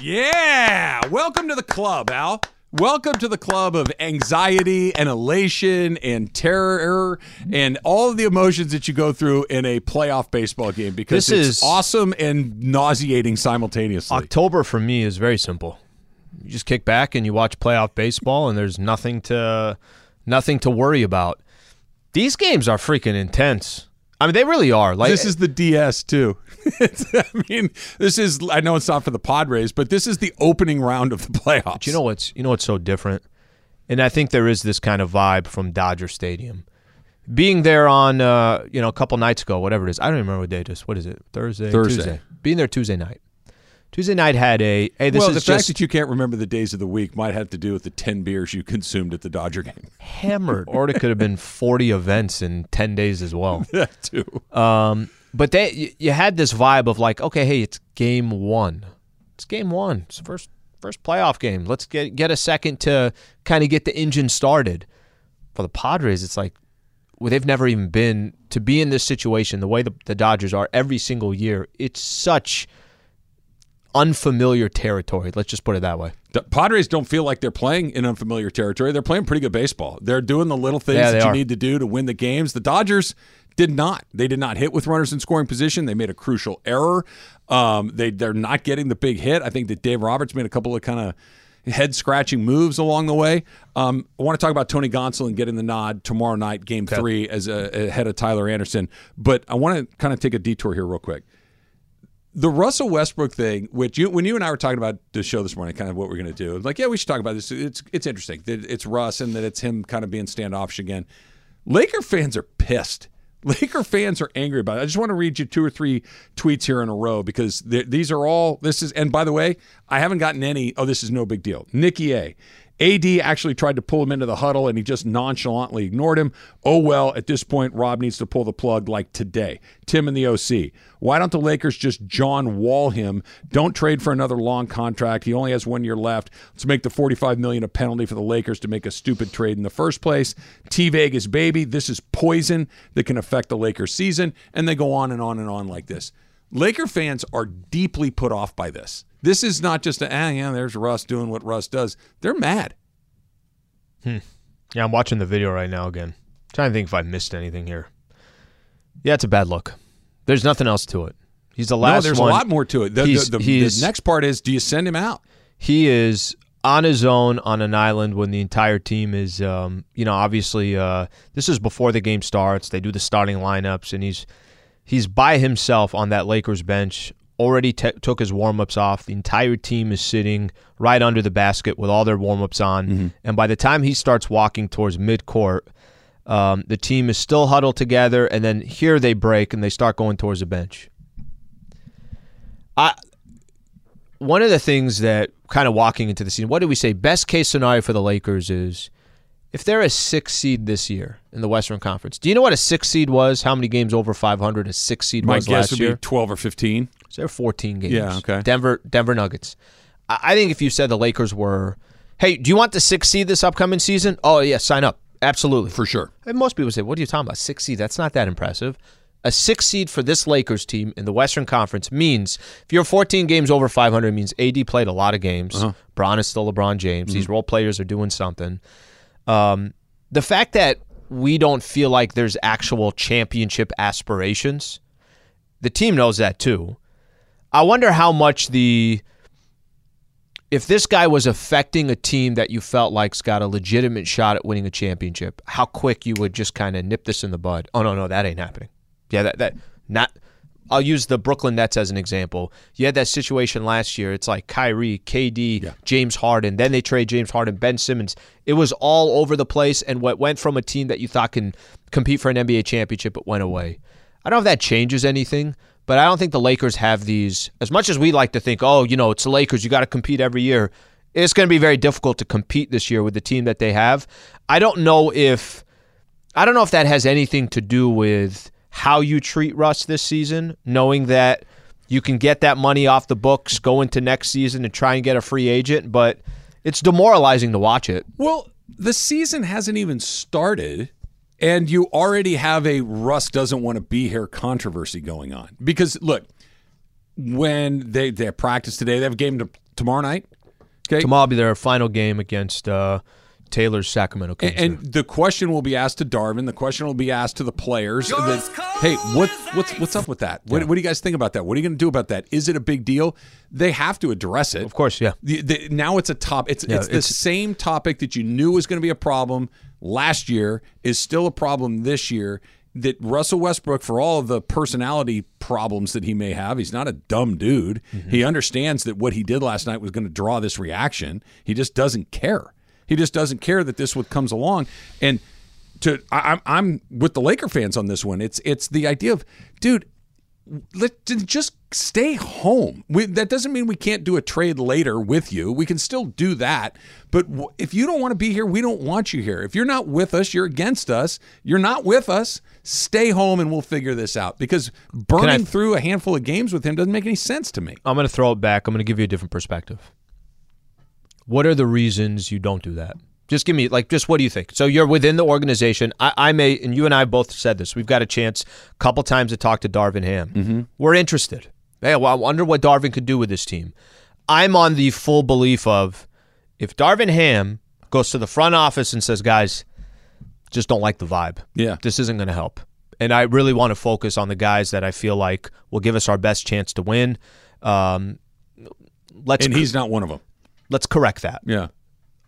Yeah. Welcome to the club, Al. Welcome to the club of anxiety and elation and terror and all of the emotions that you go through in a playoff baseball game because This it's is- awesome and nauseating simultaneously. October for me is very simple. You just kick back and you watch playoff baseball, and there's nothing to nothing to worry about. These games are freaking intense. I mean, they really are. Like this is the DS too. I mean, this is I know it's not for the Padres, but this is the opening round of the playoffs. you know what's you know what's so different, and I think there is this kind of vibe from Dodger Stadium. Being there on uh, you know a couple nights ago, whatever it is, I don't even remember what day it is. What is it? Thursday. Thursday. Tuesday. Being there Tuesday night. Tuesday night had a hey. This well, is the just fact that you can't remember the days of the week might have to do with the 10 beers you consumed at the Dodger game. hammered, or it could have been forty events in ten days as well. that too. Um, but they, you, you had this vibe of like, okay, hey, it's game one. It's game one. It's the first first playoff game. Let's get get a second to kind of get the engine started. For the Padres, it's like well, they've never even been to be in this situation the way the, the Dodgers are every single year. It's such unfamiliar territory. Let's just put it that way. The Padres don't feel like they're playing in unfamiliar territory. They're playing pretty good baseball. They're doing the little things Yeah, that you are. need to do to win the games. The Dodgers did not. They did not hit with runners in scoring position. They made a crucial error. Um, they they're not getting the big hit. I think that Dave Roberts made a couple of kind of head scratching moves along the way. Um, I want to talk about Tony Gonsolin getting the nod tomorrow night, Game Three, as a, ahead of Tyler Anderson. But I want to kind of take a detour here real quick the Russell Westbrook thing, which you when you and I were talking about the show this morning, kind of what we're going to do. Like, yeah, we should talk about this. It's it's interesting that it's Russ and that it's him kind of being standoffish again. Laker fans are pissed. Laker fans are angry about it. I just want to read you two or three tweets here in a row because these are all this is. And by the way, I haven't gotten any. Oh, this is no big deal. Nikki A. AD actually tried to pull him into the huddle and he just nonchalantly ignored him. Oh well, at this point, Rob needs to pull the plug like today. Tim and the OC. Why don't the Lakers just John Wall him? Don't trade for another long contract. He only has one year left. Let's make the 45 million a penalty for the Lakers to make a stupid trade in the first place. T Vegas baby, this is poison that can affect the Lakers season. And they go on and on and on like this. Laker fans are deeply put off by this. This is not just a, ah, yeah, there's Russ doing what Russ does. They're mad. Yeah, I'm watching the video right now again. Trying to think if I missed anything here. Yeah, it's a bad look. There's nothing else to it. He's the last no, there's one. a lot more to it. The, the, the, the next part is do you send him out? He is on his own on an island when the entire team is, um, you know, obviously uh, this is before the game starts. They do the starting lineups, and he's he's by himself on that Lakers bench. Already t- took his warm ups off. The entire team is sitting right under the basket with all their warm ups on. And by the time he starts walking towards mid court, um, the team is still huddled together. And then here they break and they start going towards the bench. I one of the things that kind of walking into the scene, what did we say? Best case scenario for the Lakers is if they're a six seed this year in the Western Conference. Do you know what a six seed was? How many games over 500 a six seed My was guess last would year? be 12 or 15. So they're 14 games. Yeah, okay. Denver Denver Nuggets. I I think if you said the Lakers were, hey, do you want the six seed this upcoming season? Oh yeah, sign up. Absolutely. For sure. And most people say, what are you talking about? Six seed? That's not that impressive. A six seed for this Lakers team in the Western Conference means if you're 14 games over 500, it means AD played a lot of games. Uh-huh. Bron is still LeBron James. Mm-hmm. These role players are doing something. Um, the fact that we don't feel like there's actual championship aspirations, the team knows that too. I wonder how much the if this guy was affecting a team that you felt like's got a legitimate shot at winning a championship, how quick you would just kind of nip this in the bud. Oh no, no, that ain't happening. Yeah, that that not. I'll use the Brooklyn Nets as an example. You had that situation last year. It's like Kyrie, KD, James Harden. Then they trade James Harden, Ben Simmons. It was all over the place, and what went from a team that you thought can compete for an NBA championship, it went away. I don't know if that changes anything, but I don't think the Lakers have these. As much as we like to think, oh, you know, it's the Lakers, you got to compete every year. It's going to be very difficult to compete this year with the team that they have. I don't know if I don't know if that has anything to do with how you treat Russ this season, knowing that you can get that money off the books, go into next season and try and get a free agent, but it's demoralizing to watch it. Well, the season hasn't even started, and you already have a Russ doesn't want to be here controversy going on. Because look, when they they practice today, they have a game to, tomorrow night. Okay, Tomorrow will be their final game against uh, Taylor's Sacramento Kings. And, and the question will be asked to Darvin. The question will be asked to the players. that, hey, what, what's what's up with that? What, what do you guys think about that? What are you going to do about that? Is it a big deal? They have to address it. of course, yeah. The, the, now it's a top. It's Yeah, it's the it's- same topic that you knew was going to be a problem last year is still a problem this year. That Russell Westbrook, for all of the personality problems that he may have, he's not a dumb dude. Mm-hmm. He understands that what he did last night was going to draw this reaction. He just doesn't care. He just doesn't care that this what comes along. And to I, I'm I'm with the Laker fans on this one. It's it's the idea of, dude, let just stay home. We, that doesn't mean we can't do a trade later with you. We can still do that. But w- if you don't want to be here, we don't want you here. If you're not with us, you're against us. You're not with us. Stay home and we'll figure this out. Because burning through a handful of games with him doesn't make any sense to me. I'm going to throw it back. I'm going to give you a different perspective. What are the reasons you don't do that? Just give me like just what do you think? So you're within the organization. I, I may and you and I both said this. We've got a chance a couple times to talk to Darvin Ham. Mm-hmm. We're interested. Hey, well, I wonder what Darvin could do with this team. I'm on the full belief of if Darvin Ham goes to the front office and says, guys, just don't like the vibe. Yeah. This isn't going to help. And I really want to focus on the guys that I feel like will give us our best chance to win. Um, let's And he's not one of them. Let's correct that. Yeah.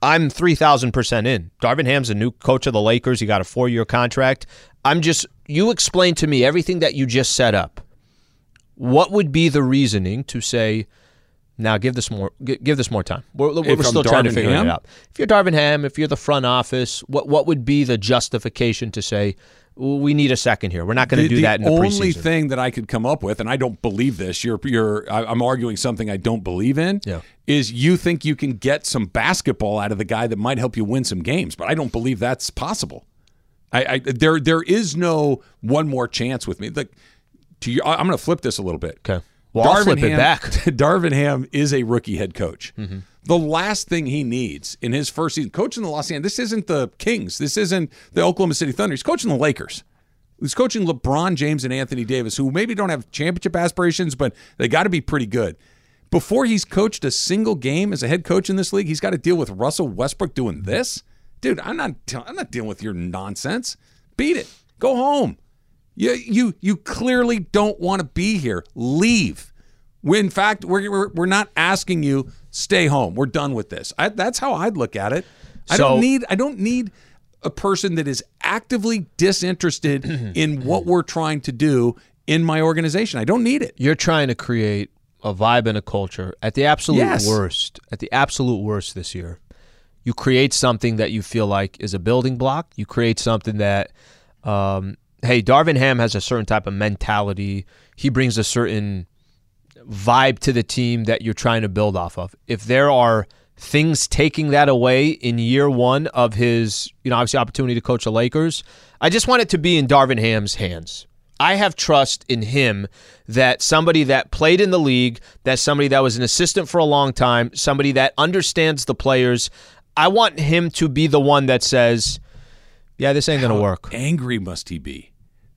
I'm 3000% in. Darvin Ham's a new coach of the Lakers. He got a 4-year contract. I'm just you explain to me everything that you just set up. What would be the reasoning to say now give this more give this more time? We're, we're still trying to figure Ham? it out. If you're Darvin Ham, if you're the front office, what what would be the justification to say "Well, we need a second here? We're not going to do that in the only preseason. thing that I could come up with, and I don't believe this. You're, you're. I'm arguing something I don't believe in. Yeah. Is you think you can get some basketball out of the guy that might help you win some games, but I don't believe that's possible. I, I there there is no one more chance with me. Like to you, I'm going to flip this a little bit. Okay. Well, I'll flip it Ham, back. Mm-hmm. Darvin Ham is a rookie head coach. The last thing he needs in his first season, coaching the Los Angeles, this isn't the Kings. This isn't the Oklahoma City Thunder. He's coaching the Lakers. He's coaching LeBron James and Anthony Davis, who maybe don't have championship aspirations, but they got to be pretty good. Before he's coached a single game as a head coach in this league, he's got to deal with Russell Westbrook doing this. Dude, I'm not. I'm not dealing with your nonsense. Beat it. Go home. You you you clearly don't want to be here. Leave. In fact, we're, we're we're not asking you stay home. We're done with this. I, that's how I'd look at it. I So- don't need I don't need a person that is actively disinterested in what we're trying to do in my organization. I don't need it. You're trying to create a vibe and a culture at the absolute Yes. worst. At the absolute worst this year, you create something that you feel like is a building block. You create something that, um, hey, Darvin Ham has a certain type of mentality. He brings a certain vibe to the team that you're trying to build off of. If there are things taking that away in year one of his, you know, obviously opportunity to coach the Lakers, I just want it to be in Darvin Ham's hands. I have trust in him that somebody that played in the league, that somebody that was an assistant for a long time, somebody that understands the players. I want him to be the one that says, "Yeah, this ain't going to work." Angry must he be?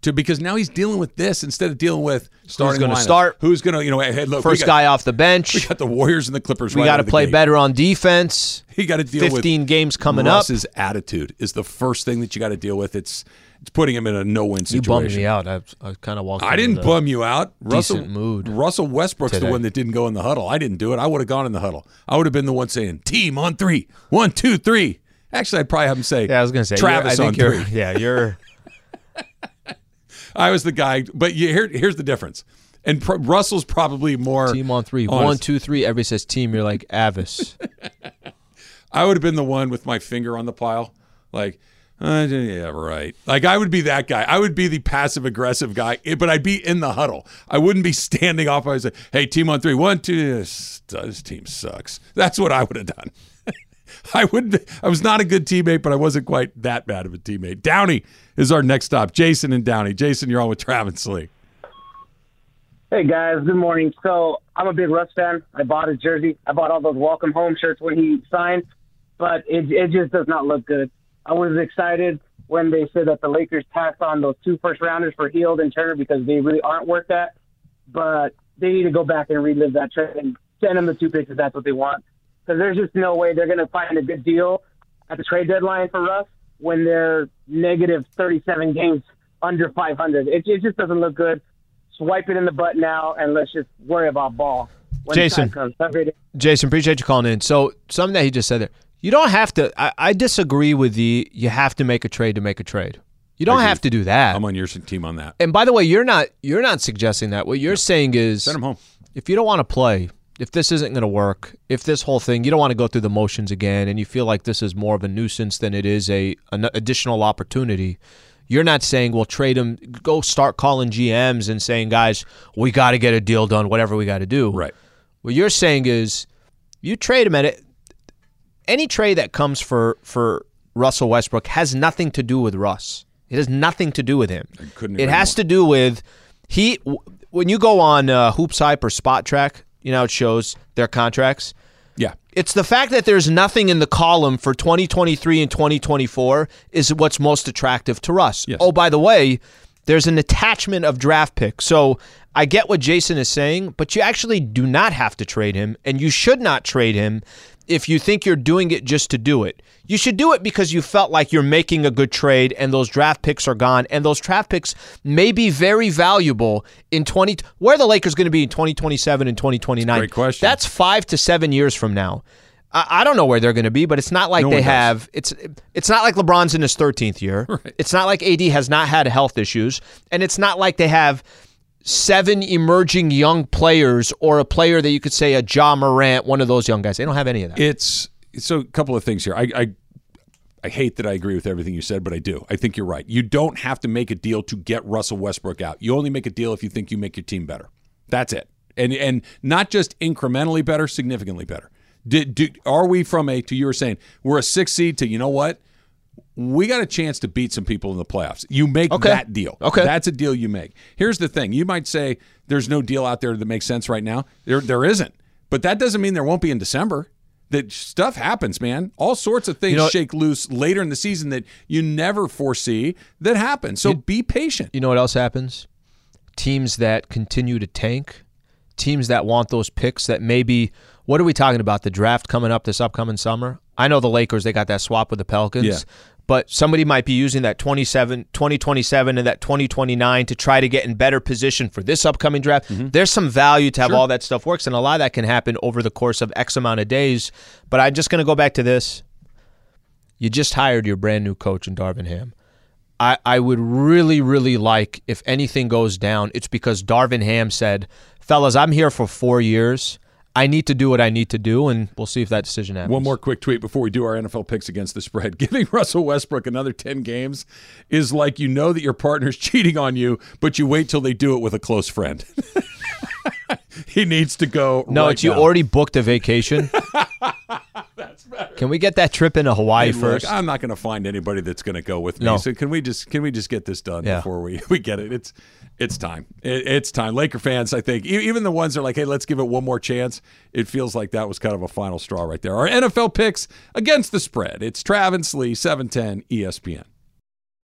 To because now he's dealing with this instead of dealing with starting gonna start? Who's going to you know? Hey, look, First got, guy off the bench. We got the Warriors and the Clippers. We right got to play better on defense. He got to deal with 15 games coming up. Russ's attitude is the first thing that you got to deal with. It's it's putting him in a no-win situation. You bummed me out. I, I kind of walked. I didn't bum you out. Russell, decent mood Russell Westbrook's today. the one that didn't go in the huddle. I didn't do it. I would have gone in the huddle. I would have been the one saying, "Team on three, one, two, three." Actually, I'd probably have him say, Yeah, I was gonna say Travis on three. Yeah, you're. I was the guy, but you, here, here's the difference. And pro, Russell's probably more Team on three. honest. One, two, three. Everybody says team. You're like Avis. I would have been the one with my finger on the pile, like, uh, yeah, right. Like I would be that guy. I would be the passive aggressive guy, eh, but I'd be in the huddle. I wouldn't be standing off. I was like, hey, team on three, one, two. This, this team sucks. That's what I would have done. I would. I was not a good teammate, but I wasn't quite that bad of a teammate. Downey is our next stop. Jason and Downey. Jason, you're on with Travis Slee. Hey guys, good morning. So I'm a big Russ fan. I bought his jersey. I bought all those welcome home shirts when he signed, but it it just does not look good. I was excited when they said that the Lakers passed on those two first rounders for Hield and Turner because they really aren't worth that. But they need to go back and relive that trade and send them the two picks if that's what they want. Because there's just no way they're going to find a good deal at the trade deadline for Russ when they're negative 37 games under 500. It, it just doesn't look good. Swipe it in the butt now, and let's just worry about ball. When Jason. the time comes. Have a great day. Jason, appreciate you calling in. So something that he just said there. You don't have to. I, I disagree with the. You have to make a trade to make a trade. You don't have to do that. I'm on your team on that. and by the way, you're not. You're not suggesting that. What you're saying is, Send him home. if you don't want to play, if this isn't going to work, if this whole thing, you don't want to go through the motions again, and you feel like this is more of a nuisance than it is a an additional opportunity. You're not saying, well, trade him, go start calling GMs and saying, guys, we got to get a deal done, whatever we got to do. Right. What you're saying is, you trade him at it. Any trade that comes for for Russell Westbrook has nothing to do with Russ. It has nothing to do with him. couldn't It has more. to do with he. When you go on uh, Hoops Hype or Spotrac, you know it shows their contracts. Yeah. It's the fact that there's nothing in the column for 2023 and 2024 is what's most attractive to Russ. Yes. Oh, by the way, there's an attachment of draft picks. So I get what Jason is saying, but you actually do not have to trade him, and you should not trade him if you think you're doing it just to do it. You should do it because you felt like you're making a good trade and those draft picks are gone and those draft picks may be very valuable in 20 where are the Lakers going to be in 2027 and 2029? great question. That's 5 to 7 years from now. I, I don't know where they're going to be, but it's not like No they have it's it's not like LeBron's in his 13th year. It's not like AD has not had health issues and it's not like they have seven emerging young players or a player that you could say a Ja Morant, one of those young guys. They don't have any of that. It's so a couple of things here. I, I I hate that I agree with everything you said, but I do. I think you're right. You don't have to make a deal to get Russell Westbrook out. You only make a deal if you think you make your team better. That's it. And and not just incrementally better, significantly better. Did, do, are we from a to you were saying we're a six seed to you know what? We got a chance to beat some people in the playoffs. You make Okay. that deal. Okay. That's a deal you make. Here's the thing. You might say there's no deal out there that makes sense right now. There there isn't. But that doesn't mean there won't be in December. That stuff happens, man. All sorts of things You know- shake loose later in the season that you never foresee that happen. So be patient. You know what else happens? Teams that continue to tank, teams that want those picks that maybe what are we talking about? The draft coming up this upcoming summer? I know the Lakers, they got that swap with the Pelicans. Yeah. But somebody might be using that 27, 2027 and that 2029 to try to get in better position for this upcoming draft. Mm-hmm. There's some value to have all that stuff works, and a lot of that can happen over the course of X amount of days. But I'm just going to go back to this. You just hired your brand new coach in Darvin Ham. I, I would really, really like if anything goes down, it's because Darvin Ham said, Fellas, I'm here for four years. I need to do what I need to do, and we'll see if that decision happens. One more quick tweet before we do our NFL picks against the spread. Giving Russell Westbrook another 10 games is like you know that your partner's cheating on you, but you wait till they do it with a close friend. he needs to go. No, right it's you now. already booked a vacation. Can we get that trip into Hawaii Hey, look, first? I'm not going to find anybody that's going to go with me. No. So can we just can we just get this done Yeah. before we, we get it? It's it's time. It, it's time. Laker fans, I think, even the ones that are like, hey, let's give it one more chance. It feels like that was kind of a final straw right there. Our NFL picks against the spread. It's Travis Slee, E 710 ESPN.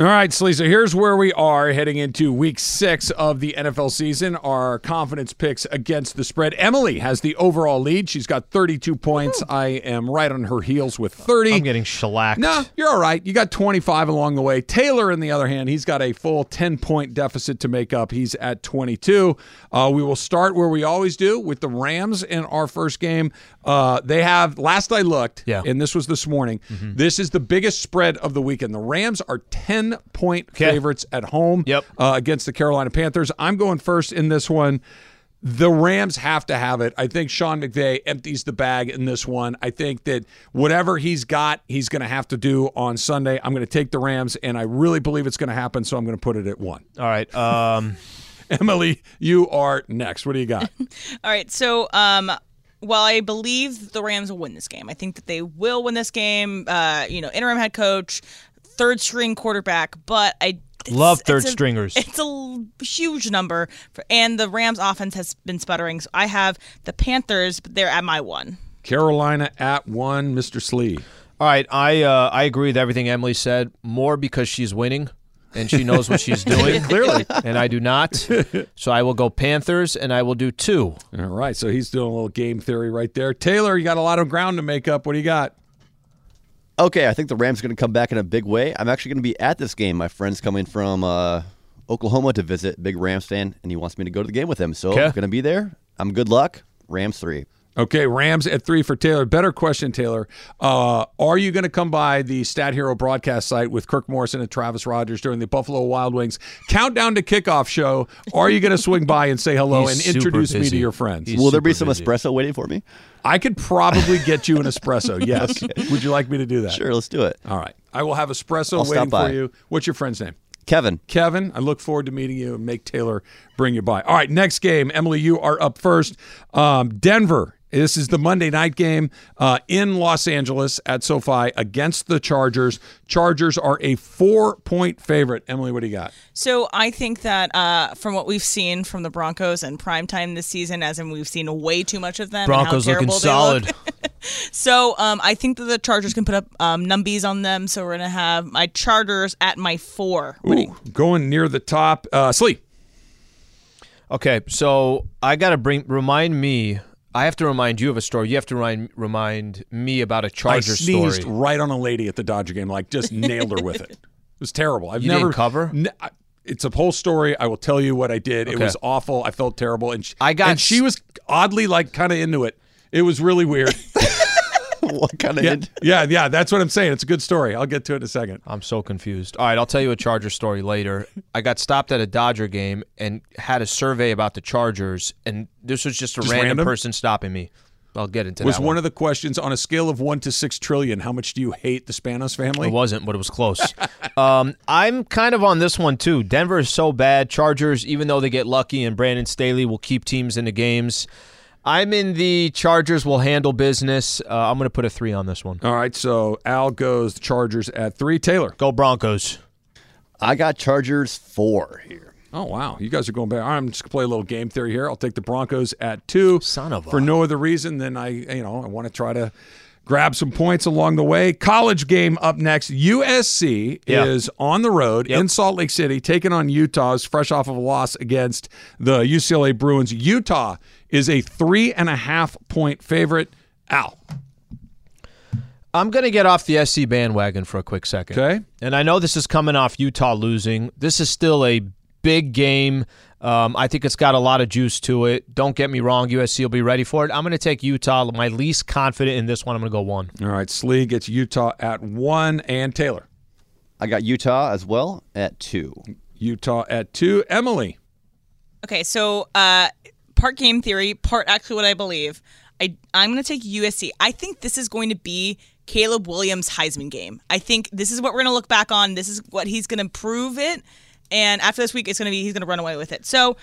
All right, Slee. Here's where we are heading into week six of the NFL season. Our confidence picks against the spread. Emily has the overall lead. She's got 32 points. I am right on her heels with 30. I'm getting shellacked. No, you're all right. You got 25 along the way. Taylor, on the other hand, he's got a full 10 point deficit to make up. He's at 22. Uh, we will start where we always do with the Rams in our first game. Uh, they have, last I looked, Yeah. and this was this morning, this is the biggest spread of the weekend. The Rams are 10 point Okay. favorites at home Yep. uh, against the Carolina Panthers. I'm going first in this one. The Rams have to have it. I think Sean McVay empties the bag in this one. I think that whatever he's got, he's going to have to do on Sunday. I'm going to take the Rams, and I really believe it's going to happen, so I'm going to put it at one. All right. Um, Emily, you are next. What do you got? All right. So, um, while I believe the Rams will win this game, I think that they will win this game. Uh, you know, interim head coach, third string quarterback, but I it's- Love it's third a- stringers. It's a huge number, for, and the Rams' offense has been sputtering. So I have the Panthers, but they're at my one. Carolina at one, Mr. Slee. all right. I uh, I agree with everything Emily said. More because she's winning, and she knows what she's doing clearly, and I do not. So I will go Panthers, and I will do two. All right, so he's doing a little game theory right there. Taylor, you got a lot of ground to make up. What do you got? Okay, I think the Rams are going to come back in a big way. I'm actually going to be at this game. My friend's coming from uh, Oklahoma to visit, big Rams fan, and he wants me to go to the game with him. So Okay. I'm going to be there. I'm good luck. Rams three. Okay, Rams at three for Taylor. Better question, Taylor. Uh, are you going to come by the Stat Hero broadcast site with Kirk Morrison and Travis Rogers during the Buffalo Wild Wings countdown to kickoff show? Are you going to swing by and say hello He's and super introduce me to your friends? He's Will there be some busy. espresso waiting for me? I could probably get you an espresso. Yes. Would you like me to do that? Sure, let's do it. All right. I will have espresso I'll waiting for you. What's your friend's name? Kevin, Kevin, I look forward to meeting you and make Taylor bring you by. All right, next game. Emily, you are up first. Um, Denver. This is the Monday night game uh, in Los Angeles at SoFi against the Chargers. Chargers are a four point favorite. Emily, what do you got? So I think that uh, from what we've seen from the Broncos and primetime this season, as in we've seen way too much of them. Broncos and how looking terrible they solid. look. So um, I think that the Chargers can put up um, numbies on them. So we're gonna have my Chargers at my four. Ooh, going near the top. Uh, Slee. Okay, so I gotta bring remind me. I have to remind you of a story. You have to remind remind me about a Charger I sneezed story. right on a lady at the Dodger game, like just nailed her with it. It was terrible. I've You never didn't cover? N- I- it's a whole story. I will tell you what I did. It Okay. was awful. I felt terrible, and she, I got and she was oddly like kind of into it. It was really weird. what kind of yeah, yeah, yeah. That's what I'm saying. It's a good story. I'll get to it in a second. I'm so confused. All right, I'll tell you a Charger story later. I got stopped at a Dodger game and had a survey about the Chargers, and this was just a Just random, random? person stopping me. I'll get into that. Was that. one of the questions on a scale of one to six trillion? How much do you hate the Spanos family? It wasn't, but it was close. um, I'm kind of on this one too. Denver is so bad. Chargers, even though they get lucky and Brandon Staley will keep teams in the games, I'm in the Chargers will handle business. Uh, I'm going to put a three on this one. All right, so Al goes the Chargers at three. Taylor. Go Broncos. I got Chargers four here. Oh wow, you guys are going back. I'm just gonna play a little game theory here. I'll take the Broncos at two. Son of a- for no other reason than I, you know, I want to try to grab some points along the way. College game up next. USC Yeah. is on the road Yep. in Salt Lake City, taking on Utah's fresh off of a loss against the UCLA Bruins. Utah is a three and a half point favorite. Al, I'm going to get off the SC bandwagon for a quick second. Okay. And I know this is coming off Utah losing. This is still a big game. Um, I think it's got a lot of juice to it. Don't get me wrong, USC will be ready for it. I'm going to take Utah. My least confident in this one. I'm going to go one. all right. Slee gets Utah at one, and Taylor, I got Utah as well at two. Utah at two. Emily. Okay, so uh, part game theory, part actually what I believe. I I'm going to take USC. I think this is going to be Caleb Williams' Heisman game. I think this is what we're going to look back on. This is what he's going to prove it. And after this week, it's going to be he's going to run away with it. So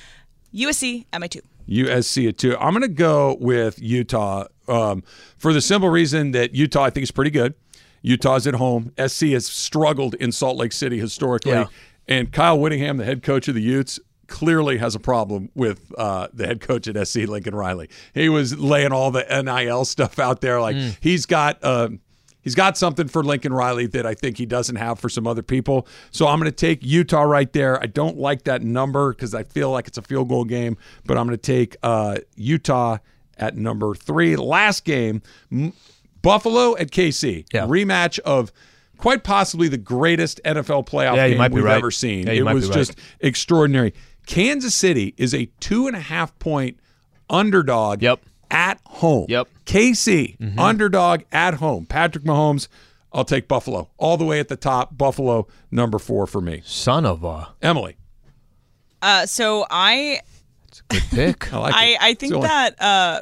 USC at my two. USC at two. I'm going to go with Utah um, for the simple reason that Utah, I think, is pretty good. Utah's at home. SC has struggled in Salt Lake City historically. Yeah. And Kyle Whittingham, the head coach of the Utes, clearly has a problem with uh, the head coach at SC, Lincoln Riley. He was laying all the NIL stuff out there. Like he's got. Uh, He's got something for Lincoln Riley that I think he doesn't have for some other people. So I'm going to take Utah right there. I don't like that number because I feel like it's a field goal game, but I'm going to take uh, Utah at number three. Last game, M- Buffalo at KC. Yeah. Rematch of quite possibly the greatest NFL playoff Yeah, game we've right. ever seen. Yeah, it was right. just extraordinary. Kansas City is a two and a half point underdog Yep. At home. Yep. KC, Mm-hmm. underdog at home. Patrick Mahomes, I'll take Buffalo. All the way at the top. Buffalo, number four for me. Son of a Emily, Uh, so I That's a good pick. I like I, it. I think only- that uh,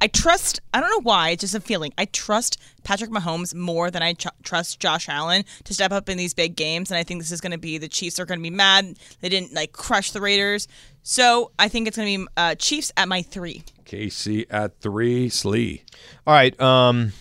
I trust. I don't know why. It's just a feeling. I trust Patrick Mahomes more than I ch- trust Josh Allen to step up in these big games. And I think this is going to be the Chiefs are going to be mad they didn't like crush the Raiders. So I think it's going to be uh, Chiefs at my three. KC at three. Slee. All right. Um,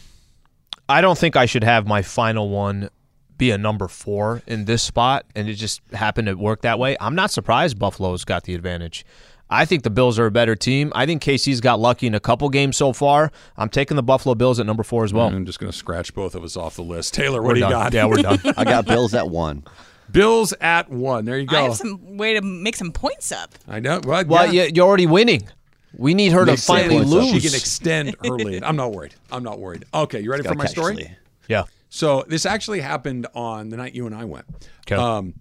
I don't think I should have my final one be a number four in this spot, and it just happened to work that way. I'm not surprised Buffalo's got the advantage. I think the Bills are a better team. I think KC's got lucky in a couple games so far. I'm taking the Buffalo Bills at number four as well. I'm just going to scratch both of us off the list. Taylor, what We're do you done. got? Yeah, we're done. I got Bills at one. Bills at one. There you go. I have some way to make some points up. I know. Well, Well, yeah. you- you're already winning. We need her to finally sense. lose. She can extend her lead. I'm not worried. I'm not worried. Okay, you ready for my story? Yeah. So this actually happened on the night you and I went. 'Kay. Um,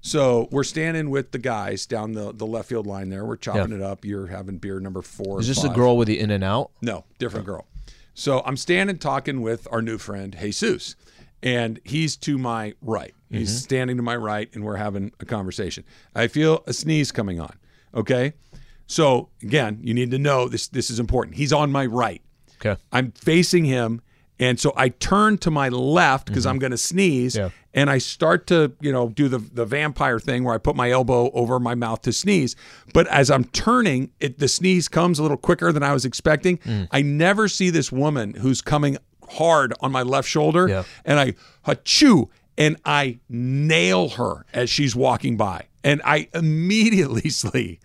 so we're standing with the guys down the, the left field line there. We're chopping it up. You're having beer number four. Is this the five. girl with the in and out? No, different girl. So I'm standing talking with our new friend Jesus, and he's to my right. He's Mm-hmm. standing to my right, and we're having a conversation. I feel a sneeze coming on. Okay, so again, you need to know this. This is important. He's on my right. Okay. I'm facing him, and so I turn to my left because I'm going to sneeze, Mm-hmm. Yeah. and I start to, you know, do the the vampire thing where I put my elbow over my mouth to sneeze. But as I'm turning, it the sneeze comes a little quicker than I was expecting. Mm. I never see this woman who's coming hard on my left shoulder, Yeah. and I achoo, and I nail her as she's walking by, and I immediately Slee,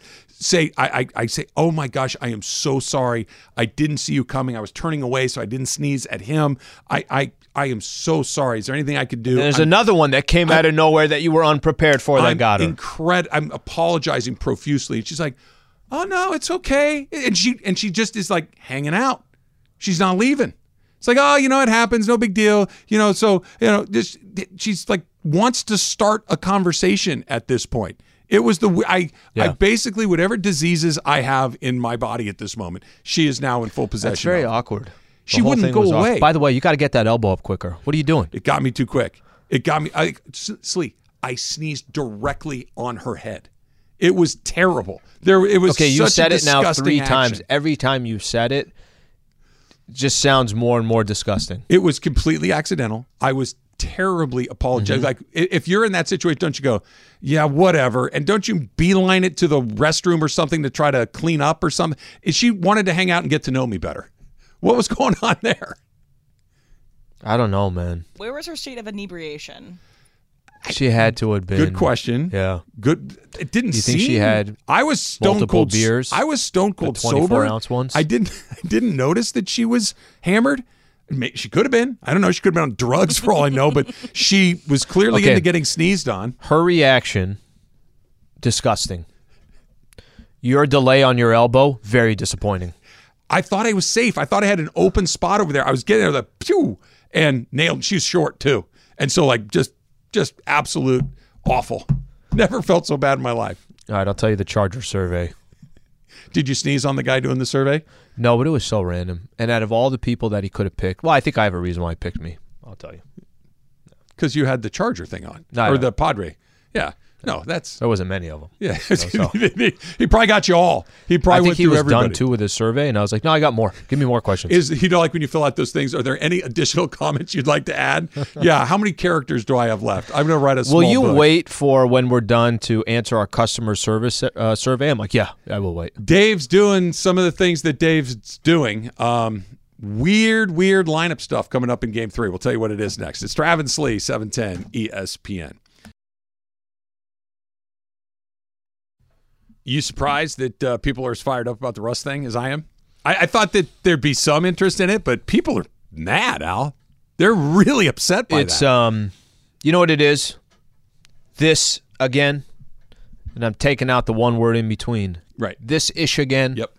say I, I I say, oh my gosh, I am so sorry. I didn't see you coming. I was turning away, so I didn't sneeze at him. I I I am so sorry. Is there anything I could do? There's I'm- another one that came out of nowhere that you were unprepared for that I'm got her. incred- I'm apologizing profusely. And she's like, "Oh no, it's okay." And she and she just is like hanging out. She's not leaving. It's like, "Oh, you know, it happens. No big deal." You know, so you know, just she's like wants to start a conversation at this point. It was the I I basically whatever diseases I have in my body at this moment, she is now in full possession. That's very of. awkward. The She wouldn't go was off. away. By the way, you got to get that elbow up quicker. What are you doing? It got me too quick. It got me. I sleep. I sneezed directly on her head. It was terrible. There, it was. Okay, you said it now three action. times. Every time you said it just sounds more and more disgusting. It was completely accidental. I was terribly apologetic. Mm-hmm. Like if you're in that situation, don't you go, yeah, whatever, and don't you beeline it to the restroom or something to try to clean up or something? If She wanted to hang out and get to know me better. What was going on there? I don't know, man. Where was her state of inebriation? She had to have been. Good question. Yeah. Good. It didn't You think she had I was stone cold beers? I was stone cold 24 sober. ounce ones? I didn't. I didn't notice that she was hammered. She could have been. I don't know. She could have been on drugs for all I know. But she was clearly Okay. into getting sneezed on. Her reaction, disgusting. Your delay on your elbow, very disappointing. I thought I was safe. I thought I had an open spot over there. I was getting there, the pew, and nailed. She's short too, and so like just, just absolute awful. Never felt so bad in my life. All right, I'll tell you the Charger survey. Did you sneeze on the guy doing the survey? No, but it was so random. And out of all the people that he could have picked, well, I think I have a reason why he picked me. I'll tell you. Because you had the Charger thing on, No, or the Padre. Yeah. No, that's There wasn't many of them. yeah. he probably got you all. He probably I think went he through was everybody. done too with his survey, and I was like, no, I got more. Give me more questions. Is you know like when you fill out those things? Are there any additional comments you'd like to add? yeah. How many characters do I have left? I'm going to write a. Small Will you book. wait for when we're done to answer our customer service uh, survey? I'm like, yeah, I will wait. Dave's doing some of the things that Dave's doing. Um, weird, weird lineup stuff coming up in Game Three. We'll tell you what it is next. It's Travis Slee, seven ten ESPN. You surprised that uh, people are as fired up about the Russ thing as I am? I, I thought that there'd be some interest in it, but people are mad, Al. They're really upset by it's that. um, you know what it is. This again, and I'm taking out the one word in between. right. This ish again. Yep.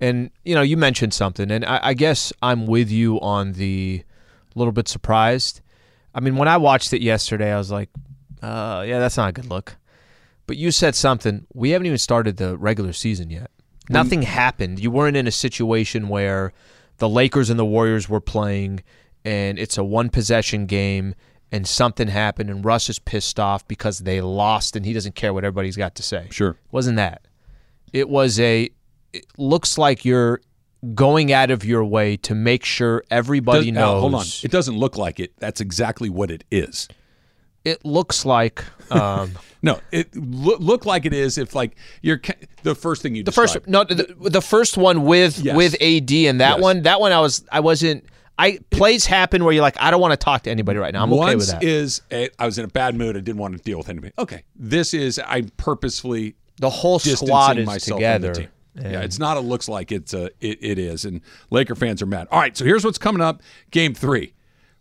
And you know, you mentioned something, and I, I guess I'm with you on the little bit surprised. I mean, when I watched it yesterday, I was like, uh, "Yeah, that's not a good look." But you said something. We haven't even started the regular season yet. Nothing happened. You weren't in a situation where the Lakers and the Warriors were playing, and it's a one possession game, and something happened, and Russ is pissed off because they lost, and he doesn't care what everybody's got to say. Sure. Wasn't that? It was a. It looks like you're going out of your way to make sure everybody Does- knows. hold on. It doesn't look like it. That's exactly what it is. It looks like um, No, it lo- look like it is if like you're ca- the first thing you the first. No, the, the first one with Yes. with AD and that Yes. one. That one I was. I wasn't. I plays happen where you're like, I don't want to talk to anybody right now. I'm okay with that. is a, I was in a bad mood. I didn't want to deal with anybody. Okay, this is I purposefully the whole squad is myself together. from the team. Yeah, it's not. It looks like it's a. It, it is, and Laker fans are mad. All right, so here's what's coming up. Game three.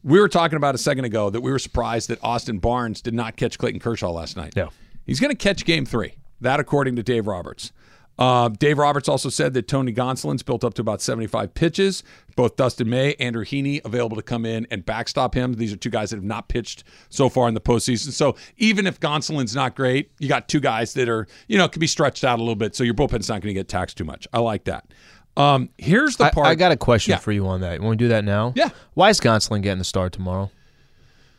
We were talking about a second ago that we were surprised that Austin Barnes did not catch Clayton Kershaw last night. Yeah. he's going to catch Game three. That according to Dave Roberts. Uh, Dave Roberts also said that Tony Gonsolin's built up to about 75 pitches. Both Dustin May, Andrew Heaney available to come in and backstop him. These are two guys that have not pitched so far in the postseason. So even if Gonsolin's not great, you got two guys that are, you know, can be stretched out a little bit. So your bullpen's not going to get taxed too much. I like that. Um, here's the part. I got a question Yeah. for you on that. You want to do that now? Yeah. Why is Gonsolin getting the start tomorrow?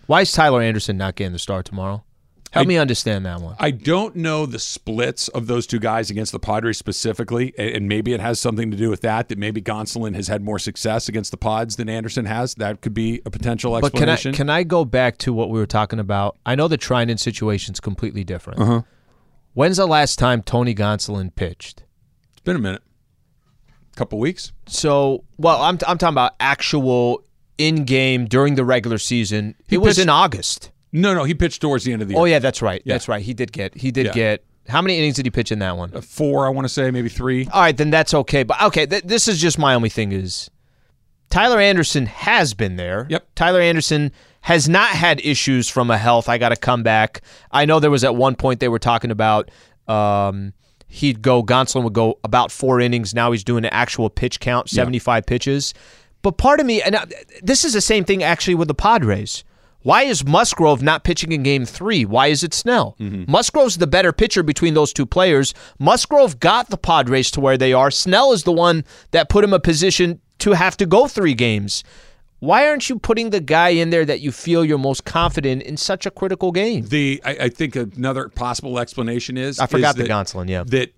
Why is Tyler Anderson not getting the start tomorrow? Help I- me understand that one. I don't know the splits of those two guys against the Padres specifically, a- and maybe it has something to do with that. That maybe Gonsolin has had more success against the Pods than Anderson has. That could be a potential But can I explanation. can I go back to what we were talking about? I know the Treinen situation's completely different. Uh-huh. When's the last time Tony Gonsolin pitched? it's been a minute, couple weeks. So, well, I'm I'm talking about actual in game during the regular season. it was in August. No, no, he pitched towards the end of the year. Oh yeah, that's right. Yeah. That's right. He did get he did Yeah. get how many innings did he pitch in that one? four, I want to say, maybe three. All right, then that's okay. But okay, th- this is just my only thing is Tyler Anderson has been there. Yep. Tyler Anderson has not had issues from a health. I got to come back. I know there was at one point they were talking about um, he'd go Gonsolin would go about four innings. Now he's doing an actual pitch count, seventy five pitches. But part of me, and uh, this is the same thing actually with the Padres. Why is Musgrove not pitching in game three? Why is it Snell? Musgrove's the better pitcher between those two players. Musgrove got the Padres to where they are. Snell is the one that put him a position to have to go three games. Why aren't you putting the guy in there that you feel you're most confident in such a critical game? The I, I think another possible explanation is I forgot is the that- Gonsolin, yeah. That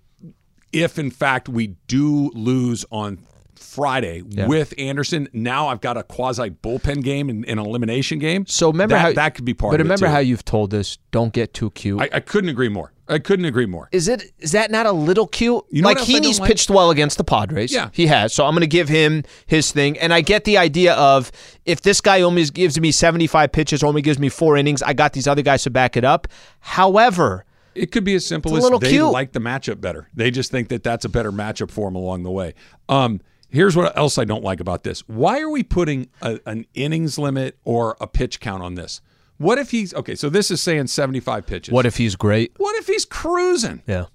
if in fact we do lose on Friday Yeah. with Anderson, now I've got a quasi bullpen game and an elimination game. So remember that, how that could be part But of it. remember how you've told us don't get too cute. I, I couldn't agree more. I couldn't agree more. Is it is that not a little cute? You know like what else I don't Heaney's like? pitched well against the Padres. Yeah. he has. So I'm going to give him his thing, and I get the idea of if this guy only gives me 75 pitches, only gives me four innings, I got these other guys to back it up. However, It could be as simple as they cute. like the matchup better. They just think that that's a better matchup for them along the way. Um, here's what else I don't like about this. Why are we putting a, an innings limit or a pitch count on this? What if he's okay? So this is saying 75 pitches. what if he's great? What if he's cruising Yeah,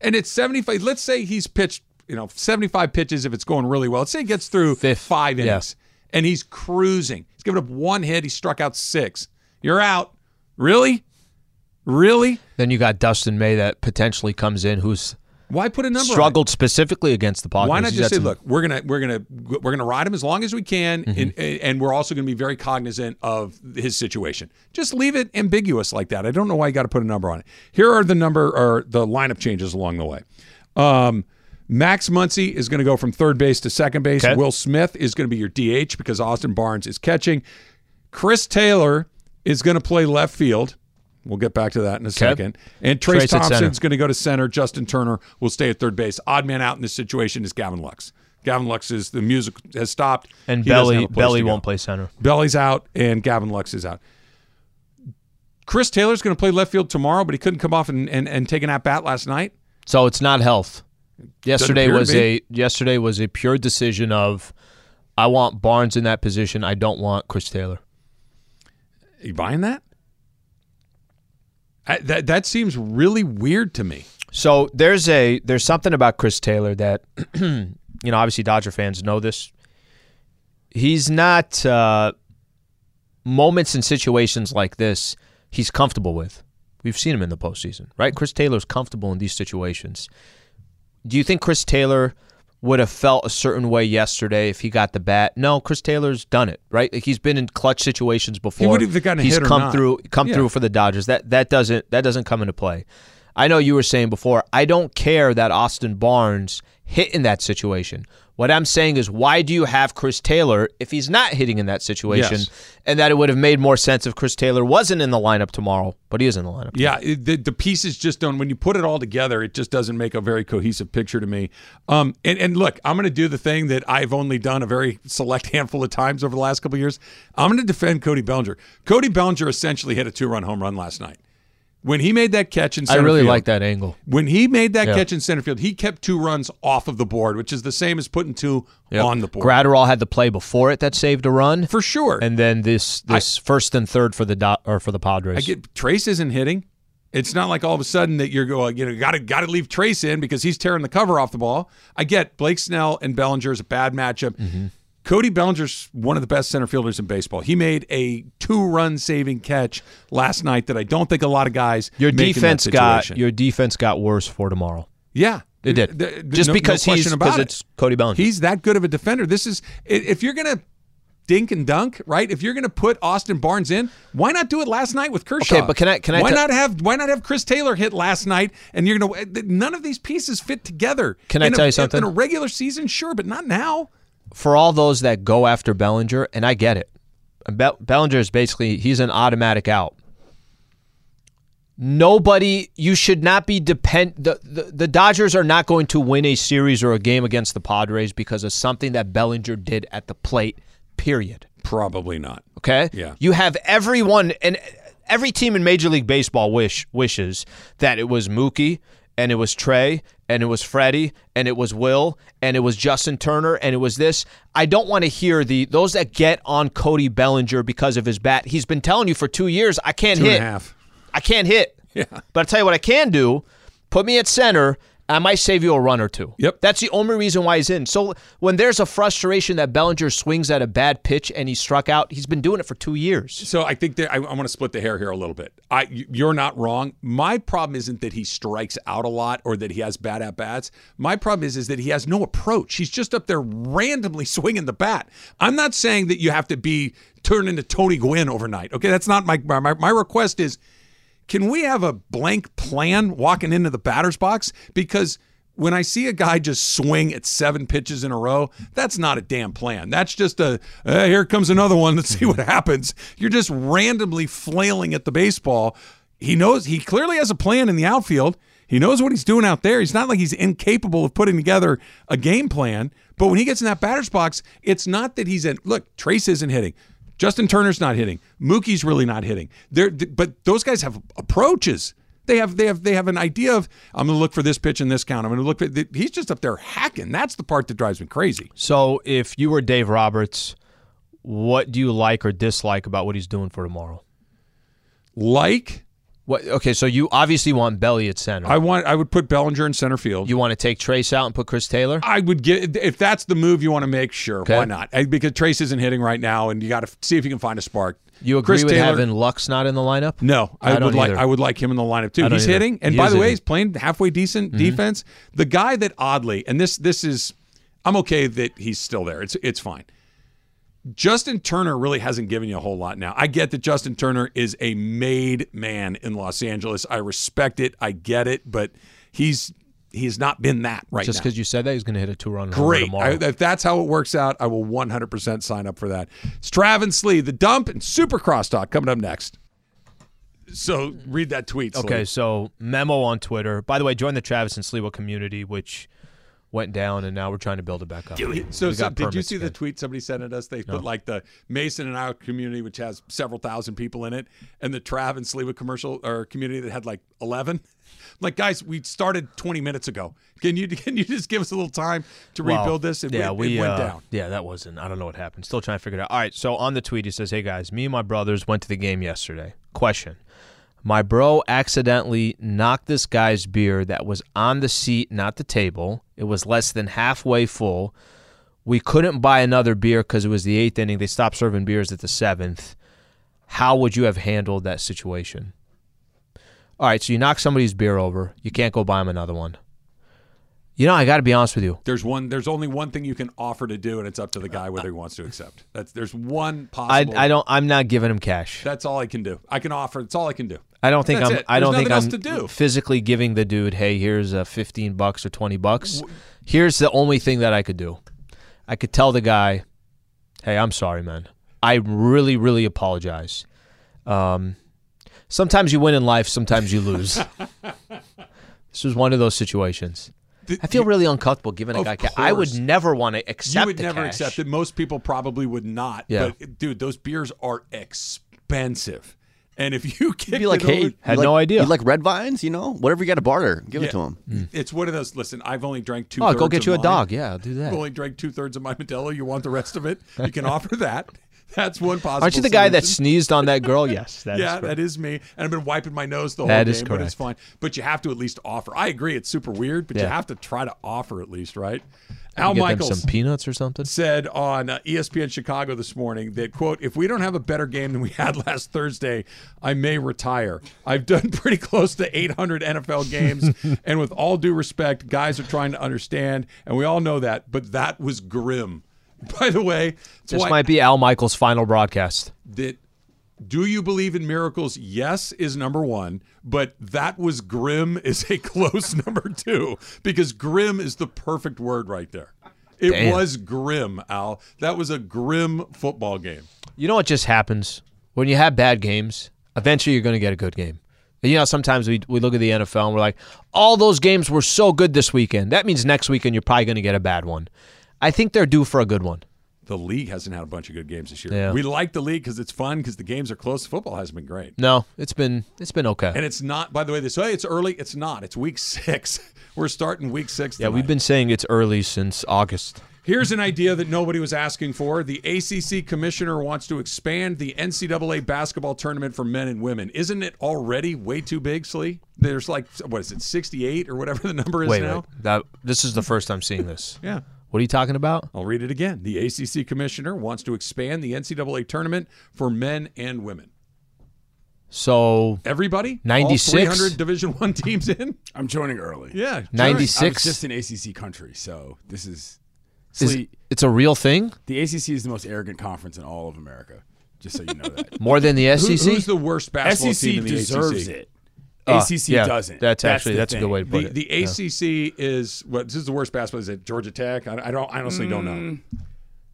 and it's 75? Let's say he's pitched, you know, 75 pitches if it's going really well. Let's say he gets through Fifth. five Yeah. innings and he's cruising. He's given up one hit. He struck out six. You're out. Really? Really? then you got Dustin May that potentially comes in, who's Why put a number on it? struggled specifically against the Padres. Why not just say, look, we're gonna we're gonna we're gonna ride him as long as we can, Mm-hmm. and and we're also gonna be very cognizant of his situation. Just leave it ambiguous like that. I don't know why you got to put a number on it. Here are the number or the lineup changes along the way. Um, Max Muncy is going to go from third base to second base. Okay. Will Smith is going to be your DH because Austin Barnes is catching. Chris Taylor is going to play left field. We'll get back to that in a second. And Trayce, Trayce. Thompson's going to go to center. Justin Turner will stay at third base. Odd man out in this situation is Gavin Lux. Gavin Lux is the music has stopped. and He Belli have a place Belli won't play center. Belli's out and Gavin Lux is out. Chris Taylor's going to play left field tomorrow, but he couldn't come off and, and, and take an at bat last night. So it's not health. Yesterday was a yesterday was a pure decision of I want Barnes in that position. I don't want Chris Taylor. Are you buying that? I, that that seems really weird to me. So there's a there's something about Chris Taylor that you know obviously Dodger fans know this. He's not uh, moments and situations like this. He's comfortable with. We've seen him in the postseason, right? Chris Taylor's comfortable in these situations. Do you think Chris Taylor would have felt a certain way yesterday if he got the bat? No, Chris Taylor's done it, right? Like he's been in clutch situations before. He would have gotten he's come through come Yeah. through for the Dodgers. That that doesn't that doesn't come into play. I know you were saying before, I don't care that Austin Barnes hit in that situation. What I'm saying is, why do you have Chris Taylor if he's not hitting in that situation? Yes. And that it would have made more sense if Chris Taylor wasn't in the lineup tomorrow, but he is in the lineup. Yeah, the, the pieces just don't. When you put it all together, it just doesn't make a very cohesive picture to me. Um, and, and look, I'm going to do the thing that I've only done a very select handful of times over the last couple of years. I'm going to defend Cody Bellinger. Cody Bellinger essentially hit a two run home run last night. When he made that catch in center field I really field, like that angle. When he made that Yeah. catch in center field, he kept two runs off of the board, which is the same as putting two on the board. Graterol had the play before it that saved a run, for sure. and then this this first and third for the Do- or for the Padres. I get Trayce isn't hitting. It's not like all of a sudden that you're going, you know, got to got to leave Trayce in because he's tearing the cover off the ball. I get Blake Snell and Bellinger is a bad matchup. Mm-hmm. Cody Bellinger's one of the best center fielders in baseball. He made a two-run saving catch last night that I don't think a lot of guys your make in that defense got your defense got worse for tomorrow. yeah. It did Th- th- just no- no because he's question about because it. it's Cody Bellinger. He's that good of a defender. This is if you're gonna dink and dunk, right? If you're gonna put Austin Barnes in, why not do it last night with Kershaw? Okay, but can I- can I Why t- not have Why not have Chris Taylor hit last night? And you're gonna none of these pieces fit together. Can I a- tell you something? In a regular season, sure, but not now. For all those that go after Bellinger, and I get it. Be- Bellinger is basically he's an automatic out. Nobody, you should not be depend. The, the the Dodgers are not going to win a series or a game against the Padres because of something that Bellinger did at the plate. Period. Probably not. Okay. Yeah. You have everyone and every team in Major League Baseball wish wishes that it was Mookie and it was Trea and it was Freddie and it was Will and it was Justin Turner and it was this. I don't want to hear the those that get on Cody Bellinger because of his bat. He's been telling you for two years I can't Two and hit. a half. I can't hit. Yeah. But I'll tell you what I can do. Put me at center. I might save you a run or two. Yep. That's the only reason why he's in. So when there's a frustration that Bellinger swings at a bad pitch and he struck out, he's been doing it for two years. So I think that I, I want to split the hair here a little bit. I, you're not wrong. My problem isn't that he strikes out a lot or that he has bad at bats. My problem is is that he has no approach. He's just up there randomly swinging the bat. I'm not saying that you have to be turned into Tony Gwynn overnight. Okay, that's not my my my request. Is can we have a blank plan walking into the batter's box? Because when I see a guy just swing at seven pitches in a row, that's not a damn plan. That's just a "Eh, here comes another one. Let's see what happens. You're just randomly flailing at the baseball. He knows he clearly has a plan in the outfield. He knows what he's doing out there. He's not like he's incapable of putting together a game plan. But when he gets in that batter's box, it's not that he's in. Look, Trayce isn't hitting. Justin Turner's not hitting. Mookie's really not hitting. They're, but those guys have approaches. They have they have they have an idea of I'm going to look for this pitch in this count. I'm going to look for he's just up there hacking. That's the part that drives me crazy. So if you were Dave Roberts, what do you like or dislike about what he's doing for tomorrow? Like What? Okay, so you obviously want Belly at center. I want I would put Bellinger in center field. you want to take Trayce out and put Chris Taylor? I would get if that's the move you want to make. Sure, Okay. why not? Eh, because Trayce isn't hitting right now, and you got to see if you can find a spark. You agree Chris with Taylor- having Lux not in the lineup? No, I, I would like either. I would like him in the lineup too. He's either. hitting, and He by the way, hitting. he's playing halfway decent mm-hmm. defense. The guy that oddly, and this this is, I'm okay that he's still there. It's it's fine. Justin Turner really hasn't given you a whole lot now. I get that Justin Turner is a made man in Los Angeles. I respect it. I get it, but he's he's not been that right Just because you said that, he's going to hit a two-run Great. tomorrow. I, if that's how it works out, I will 100% sign up for that. It's Travis Slee, the dump, and Super Crosstalk coming up next. So read that tweet. Slee. Okay, so memo on Twitter. By the way, join the Travis and Sliwa community, which went down, and now we're trying to build it back up. So, We so did you permits see the tweet somebody sent at us? They put like the Mason and our community, which has several thousand people in it, and the Trav and Sliwa commercial or community that had like eleven. Like guys, we started 20 minutes ago. Can you can you just give us a little time to Well, rebuild this? It, yeah, went, we it went uh, down. Yeah, that wasn't. I don't know what happened. Still trying to figure it out. All right. So on the tweet, he says, "Hey guys, me and my brothers went to the game yesterday. Question: My bro accidentally knocked this guy's beer that was on the seat, not the table. It was less than halfway full. We couldn't buy another beer because it was the eighth inning. They stopped serving beers at the seventh. How would you have handled that situation? All right, so you knock somebody's beer over. You can't go buy him another one. You know, I got to be honest with you. There's one. There's only one thing you can offer to do, and it's up to the guy whether he wants to accept. That's there's one possible. I I don't. I'm not giving him cash. That's all I can do. I can offer. That's all I can do. I don't think That's I'm. it. I don't There's think I'm to do. physically giving the dude, hey, here's a 15 bucks or 20 bucks. Here's the only thing that I could do. I could tell the guy, hey, I'm sorry, man. I really, really apologize. Um, sometimes you win in life, sometimes you lose. this was one of those situations. Th- I feel you- really uncomfortable giving a guy cash. I would never want to accept. you would the never cash. accept it. Most people probably would not. Yeah. But dude, those beers are expensive, and if you kick Be like, it hey, over- Had like- no idea. You like red vines? You know, whatever you got to barter, give it to him. Mm. It's one of those. Listen, I've only drank two. Oh, go get you a dog. Yeah, I'll do that. I've only drank two thirds of my Modelo. You want the rest of it? You can offer that. That's one possible. Aren't you the guy that sneezed on that girl? Yes. That is yeah, correct. that is me. And I've been wiping my nose the whole That game, is but it's fine. But you have to at least offer. I agree, it's super weird, but you have to try to offer at least, right? Al Michaels some peanuts or something. said on uh, ESPN Chicago this morning that quote if we don't have a better game than we had last Thursday I may retire I've done pretty close to 800 NFL games and with all due respect guys are trying to understand and we all know that but that was grim by the way This why might be Al Michaels' final broadcast. that do you believe in miracles yes is number one but that was grim is a close number two because grim is the perfect word right there it Damn. was grim al that was a grim football game You know what just happens when you have bad games? Eventually, you're going to get a good game. You know, sometimes we, we look at the NFL and we're like, all those games were so good this weekend. That means next weekend you're probably going to get a bad one. I think they're due for a good one. the league hasn't had a bunch of good games this year Yeah. we like the league because it's fun because the games are close football hasn't been great No, it's been it's been okay. and it's not by the way they say it's early it's not it's week six we're starting week six yeah, we've been saying it's early since August. Here's an idea that nobody was asking for. The ACC commissioner wants to expand the NCAA basketball tournament for men and women. Isn't it already way too big, Slee? There's like, what is it, 68 or whatever the number is Wait, now? wait. That this is the first I'm seeing this. Yeah. What are you talking about? I'll read it again. The ACC commissioner wants to expand the NCAA tournament for men and women. So Everybody? 96? All 300 Division One teams in? I'm joining early. Yeah. 96? I just in ACC country, so this is. is, Slee, it's a real thing? the ACC is the most arrogant conference in all of America. Just so you know that. More than the Who- SEC? who's the worst basketball SEC team in the deserves ACC? it. Uh, ACC yeah, doesn't. That's actually the that's a good way to put The, it. the Yeah. ACC is what? This is the worst basketball. Is it Georgia Tech? I, I don't. I honestly don't Mm. know.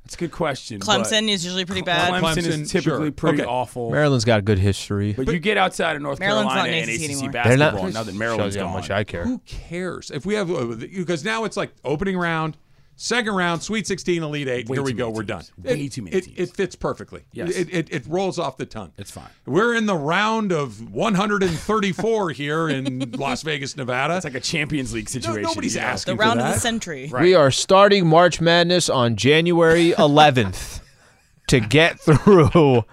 It's a good question. Clemson is usually pretty bad. Clemson, Clemson, is typically sure. pretty Okay. awful. Maryland's got a good history. But, you get outside of North Maryland's not Carolina an and ACC ACC anymore. They're basketball, not. now that Maryland's shows you how gone. much I care. Who cares if we have uh, because now it's like opening round, second round, Sweet 16, Elite Eight. Way Here we go. We're done. teams. Way it, too many it, teams. It fits perfectly. Yes. It, it, it rolls off the tongue. It's fine. We're in the round of 134 here in Las Vegas, Nevada. It's like a Champions League no, situation. nobody's you know? asking The round for of the century. We are starting March Madness on January 11th to get through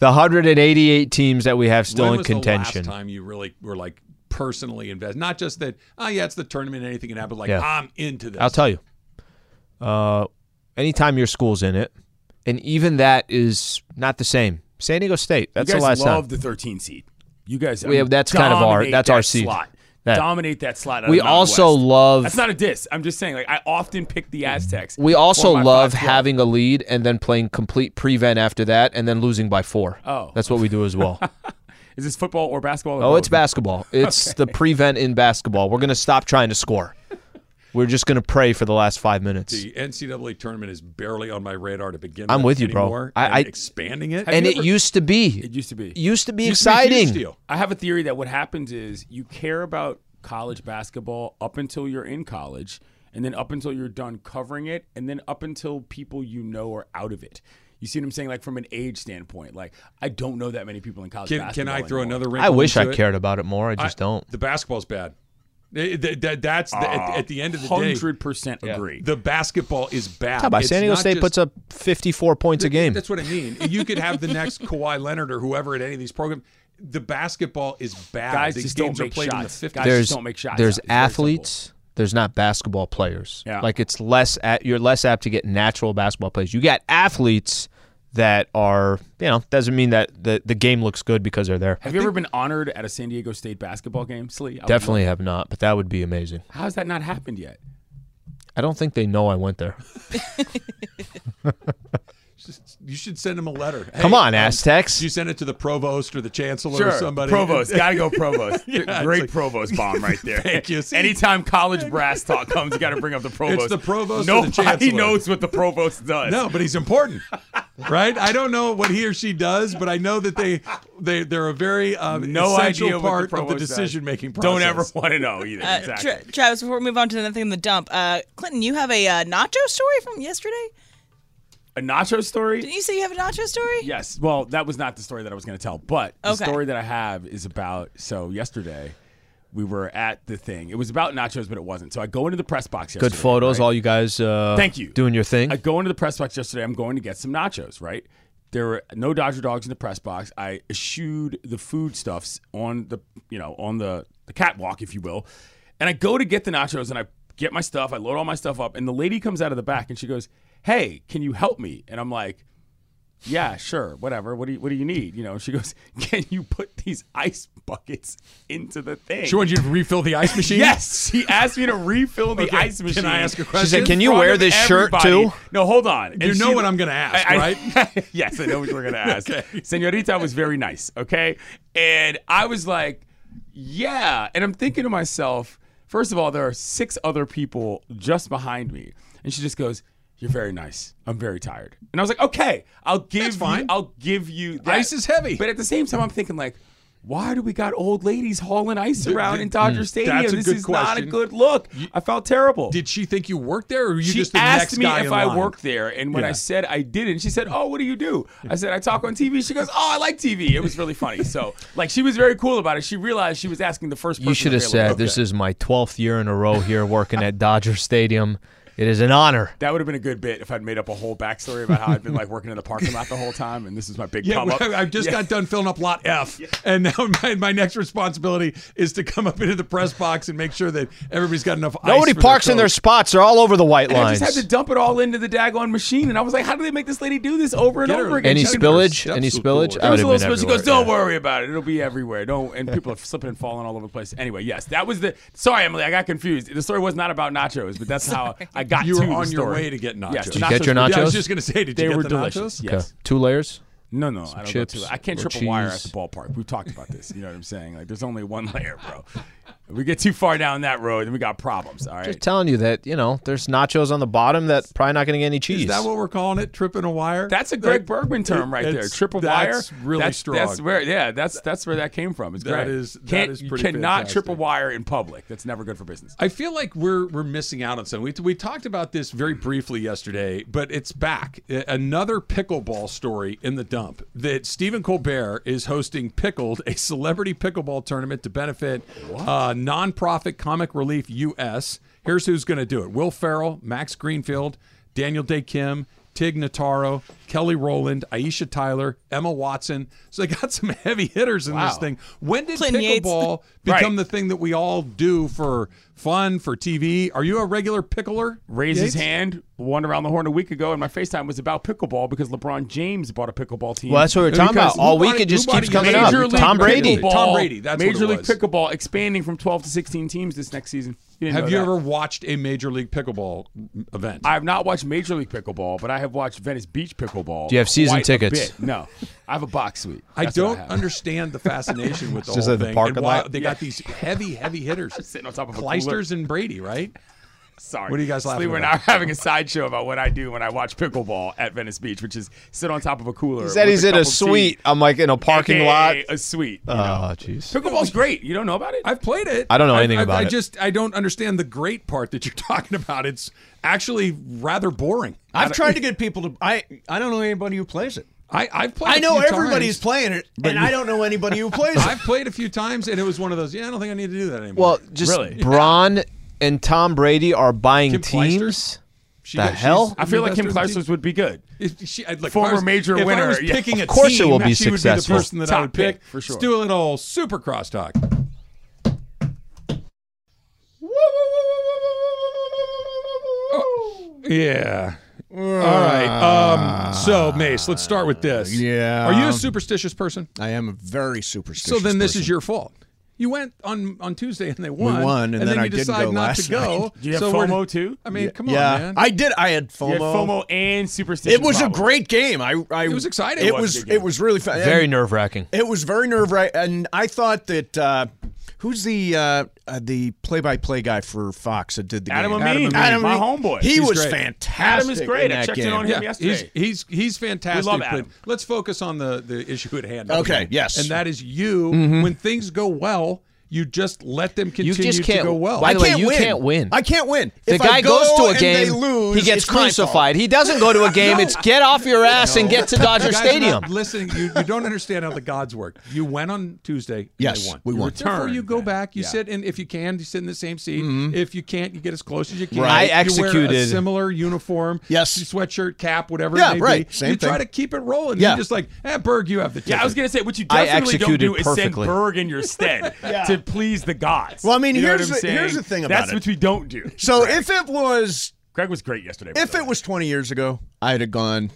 the 188 teams that we have still when in was contention. The last time you really were like personally invested, not just that. Oh yeah, it's the tournament. Anything can happen. Like Yeah. I'm into this. I'll tell you. Uh, anytime your school's in it, and even that is not the same. San Diego State. That's you guys the last love time. the 13 seed. You guys, I We have- that's kind of our- that's our seed. Slot. That- Dominate that slot. We also West. love- That's not a diss. I'm just saying. Like I often pick the Aztecs. We also love having a lead and then playing complete prevent after that, and then losing by four. Oh. that's what we do as well. Is this football or basketball? or Oh, both? it's basketball. It's the prevent in basketball. We're gonna stop trying to score. We're just gonna pray for the last five minutes. The NCAA tournament is barely on my radar to begin. I'm with you, bro. I- and I- expanding it. and it ever- used to be. It used to be. It used to be Used to be exciting. I have a theory that what happens is you care about college basketball up until you're in college, and then up until you're done covering it, and then up until people you know are out of it. You see what I'm saying? Like from an age standpoint, like I don't know that many people in college Can, basketball. can I throw anymore. another ring? I wish I it? cared about it more. I just I- don't. The basketball's bad. It- that- that- that's the, at, ah, at the end of the day. Hundred percent agree. The basketball is bad. How about It's San Diego State just- puts up 54 points a game? That's what I mean. You could have the next Kawhi Leonard or whoever at any of these programs. The basketball is bad. Guys These just games don't are make played shots. in the 50s. Guys there's just don't make shots. there's It's athletes. There's not basketball players. Yeah. Like it's less at, you're less apt to get natural basketball players. You got athletes that are you know doesn't mean that the the game looks good because they're there. Have you ever been honored at a San Diego State basketball game, Slee? I Definitely have not, but that would be amazing. How has that not happened yet? I don't think they know I went there. You should send him a letter. Come Hey, on, um, Aztecs. You send it to the provost or the chancellor or somebody. Provost, gotta go provost. Yeah, Great like- provost bomb right there. Thank you. See? Anytime college brass talk comes, you got to bring up the provost. the provost or the Nobody knows what the provost does. No, but he's important, right? I don't know what he or she does, but I know that they they they're a very um, no essential idea what part the of the decision making process. Don't ever want to know either. Uh, exactly. Tra- Travis, before we move on to another thing in the dump, uh, Clinton, you have a uh, nacho story from yesterday. A nacho story. Didn't you say you have a nacho story? Yes. Well, that was not the story that I was going to tell, but the Okay. story that I have is about. So yesterday, we were at the thing. It was about nachos, but it wasn't. So I go into the press box. Good photos, right? all you guys. Uh, Thank you. Doing your thing. I go into the press box yesterday. I'm going to get some nachos, right? There were no Dodger dogs in the press box. I eschewed the foodstuffs on the, you know, on the, the catwalk, if you will. And I go to get the nachos and I get my stuff. I load all my stuff up. And the lady comes out of the back and she goes, Hey, can you help me? And I'm like, yeah, sure, whatever. What do you What do you need? You know, she goes, "Can you put these ice buckets into the thing?" She wanted you to refill the ice machine. Yes, she asked me to refill the Okay, ice machine. can. I ask a question? She question? said, "Can you wear of this shirt too?" No, hold on. And You know she- what I'm gonna ask, I- I- right? yes, I know what you were going to ask. Okay. Senorita was very nice, okay? And I was like, yeah. And I'm thinking to myself, first of all, there are six other people just behind me. And she just goes, you're very nice. I'm very tired. And I was like, okay, I'll give That's fine. you I'll give you that. Ice is heavy. But at the same time, I'm thinking like, why do we got old ladies hauling ice Th- around th- in Dodger mm, Stadium? that's a this good is not a good look. I felt terrible Did she think you worked there, or were you she just the asked next me guy if in I line? worked there, and when I said I didn't, she said, "Oh, what do you do?" I said, "I talk on TV." She goes, "Oh, I like TV." It was really funny. So, like, she was very cool about it. She realized she was asking the first. person you should have available. said, "This is my 12th year in a row here working at Dodger Stadium. It is an honor." That would have been a good bit if I'd made up a whole backstory about how I'd been like working in the parking lot the whole time, and this is my big Yeah, come up. I just Yeah. got done filling up lot F, and now my, my next responsibility is to come up into the press box and make sure that everybody's got enough. Nobody ice for parks in their spots. They're all over the white And I just had to dump it all into the daggone machine, and I was like, "How do they make this lady do this over and Get her- over again?" Any She- spillage? Any spillage? do. I There was would a little been spill. She goes, "Don't everywhere, worry about it. It'll be everywhere." Don't and people are slipping and falling all over the place. Anyway, yes, that was the. Sorry, Emily, I got confused. The story was not about nachos, but that's how I got. You to were the on your story. way to get nachos. Yes, Did the you get your were- Yeah, I was just going to say, did They you get were the delicious. nachos? Okay. Yes. Two layers. No, no, I don't chips, go to. I can't or triple wire at the ballpark. We've talked about this. You know what I'm saying? Like, there's only one layer, bro. If we get too far down that road, then we got problems. All right. Just telling you that you know there's nachos on the bottom that probably not going to get any cheese. Is that what we're calling it? Tripping a wire? That's a Greg That- Bergman term right there. it's- Triple that's wire. really that's, strong. That's where, yeah, that's that's where that came from. It's That great. is- that Can't, is you pretty cannot fantastic. triple wire in public. That's never good for business. I feel like we're we're missing out on something. We, we talked about this very briefly yesterday, but it's back. Another pickleball story in the dump that Stephen Colbert is hosting Pickled, a celebrity pickleball tournament to benefit uh, nonprofit Comic Relief US. Here's who's going to do it: Will Ferrell, Max Greenfield, Daniel Dae Kim. Tig Notaro, Kelly Rowland, Aisha Tyler, Emma Watson. So they got some heavy hitters in this thing. When did Clinton Yates. Pickleball become Right. the thing that we all do for fun, for TV? Are you a regular pickler? Raised his hand, won around the horn a week ago, and my FaceTime was about pickleball because LeBron James bought a pickleball team. well, that's what we're talking about. All who week it it- just who keeps it? coming Major up. Tom Brady. Pickleball- Tom Brady, that's Major League. Pickleball expanding from 12 to 16 teams this next season. You Have you that. ever watched a Major League Pickleball event? I have not watched Major League Pickleball, but I have watched Venice Beach Pickleball. Do you have season tickets? No, I have a box suite. I That's what don't have. understand the fascination with the Just whole at the thing. parking and why lot? they got these heavy, heavy hitters. Sitting on top of a Clijsters and Brady, right? Sorry. What are you guys laughing Slee, We're about? now having a sideshow about what I do when I watch pickleball at Venice Beach, which is sit on top of a cooler. He said with he's in cup a of tea, suite. I'm like in a parking aka lot. A suite. you Oh, jeez. Pickleball's great. You don't know about it? I've played it. I don't know anything I've- about I it. just I don't understand the great part that you're talking about. It's actually rather boring. I've tried to get people to. I I don't know anybody who plays it. I I've played. I a know few everybody's times. playing it, and I don't know anybody who plays it. I've played a few times, and it was one of those. Yeah, I don't think I need to do that anymore. Well, just Really? Bron and Tom Brady are buying Kim teams. Clijsters? She the hell? I feel like Kim investor in the Clijsters would be good. If she, I'd like, Former if I was, major if winner, I was yeah. picking a Of course it team, will be she successful. would be the person that I Top would pick. pick, for sure. Let's do a little super crosstalk. Oh, yeah. All right. Um, so, Mace, let's start with this. Yeah. Are you a superstitious person? I am a very superstitious. So then this person. is your fault. You went on on Tuesday and they won. We won, and then then I you didn't decide go not last to go. night. Do you have so we're- FOMO too? I mean, come yeah, on, man. I did. I had FOMO. You had FOMO and superstition. It was a problems. great game. I, I It was exciting. It It was was. a good game. It was really fun. Very nerve wracking. It was very nerve wracking, and I thought that uh, who's the uh, uh, the play by play guy for Fox that did the Adam game? Amin, Adam my Amin. homehome. He He's was great. fantastic. Adam is great. in I that checked in on him yeah, yesterday. he's he's he's fantastic. love but Adam. let's focus on the the issue at hand. Okay, yes. and that is you. When things go well, you just let them continue just to can't- go well. By I the way, can't you win. can't win. I can't win. The if guy I go goes to a game, lose, he gets it's my fault. crucified. He doesn't go to a game. It's get off your ass and get to Dodger You guys are Stadium. Listen, you, you don't understand how the gods work. You went on Tuesday. and Yes, they won. we You won. return. Therefore, you go back. You yeah. sit, and if you can, you sit in the same seat. If you can't, you get as close as you can. Mm-hmm. Right. I You wear a executed- similar uniform. Yes. sweatshirt, cap, whatever. Yeah, it may right. Be. Same you try to keep it rolling. Yeah. You're just like, eh, Berg, you have the. Yeah, I was gonna say what you definitely don't executed do is send. Berg in your stead to please the gods. Well, I mean, You here's the- saying? here's the thing about That's it. what we don't do. So if it was Greg was great yesterday. if it was 20 years ago, I'd have gone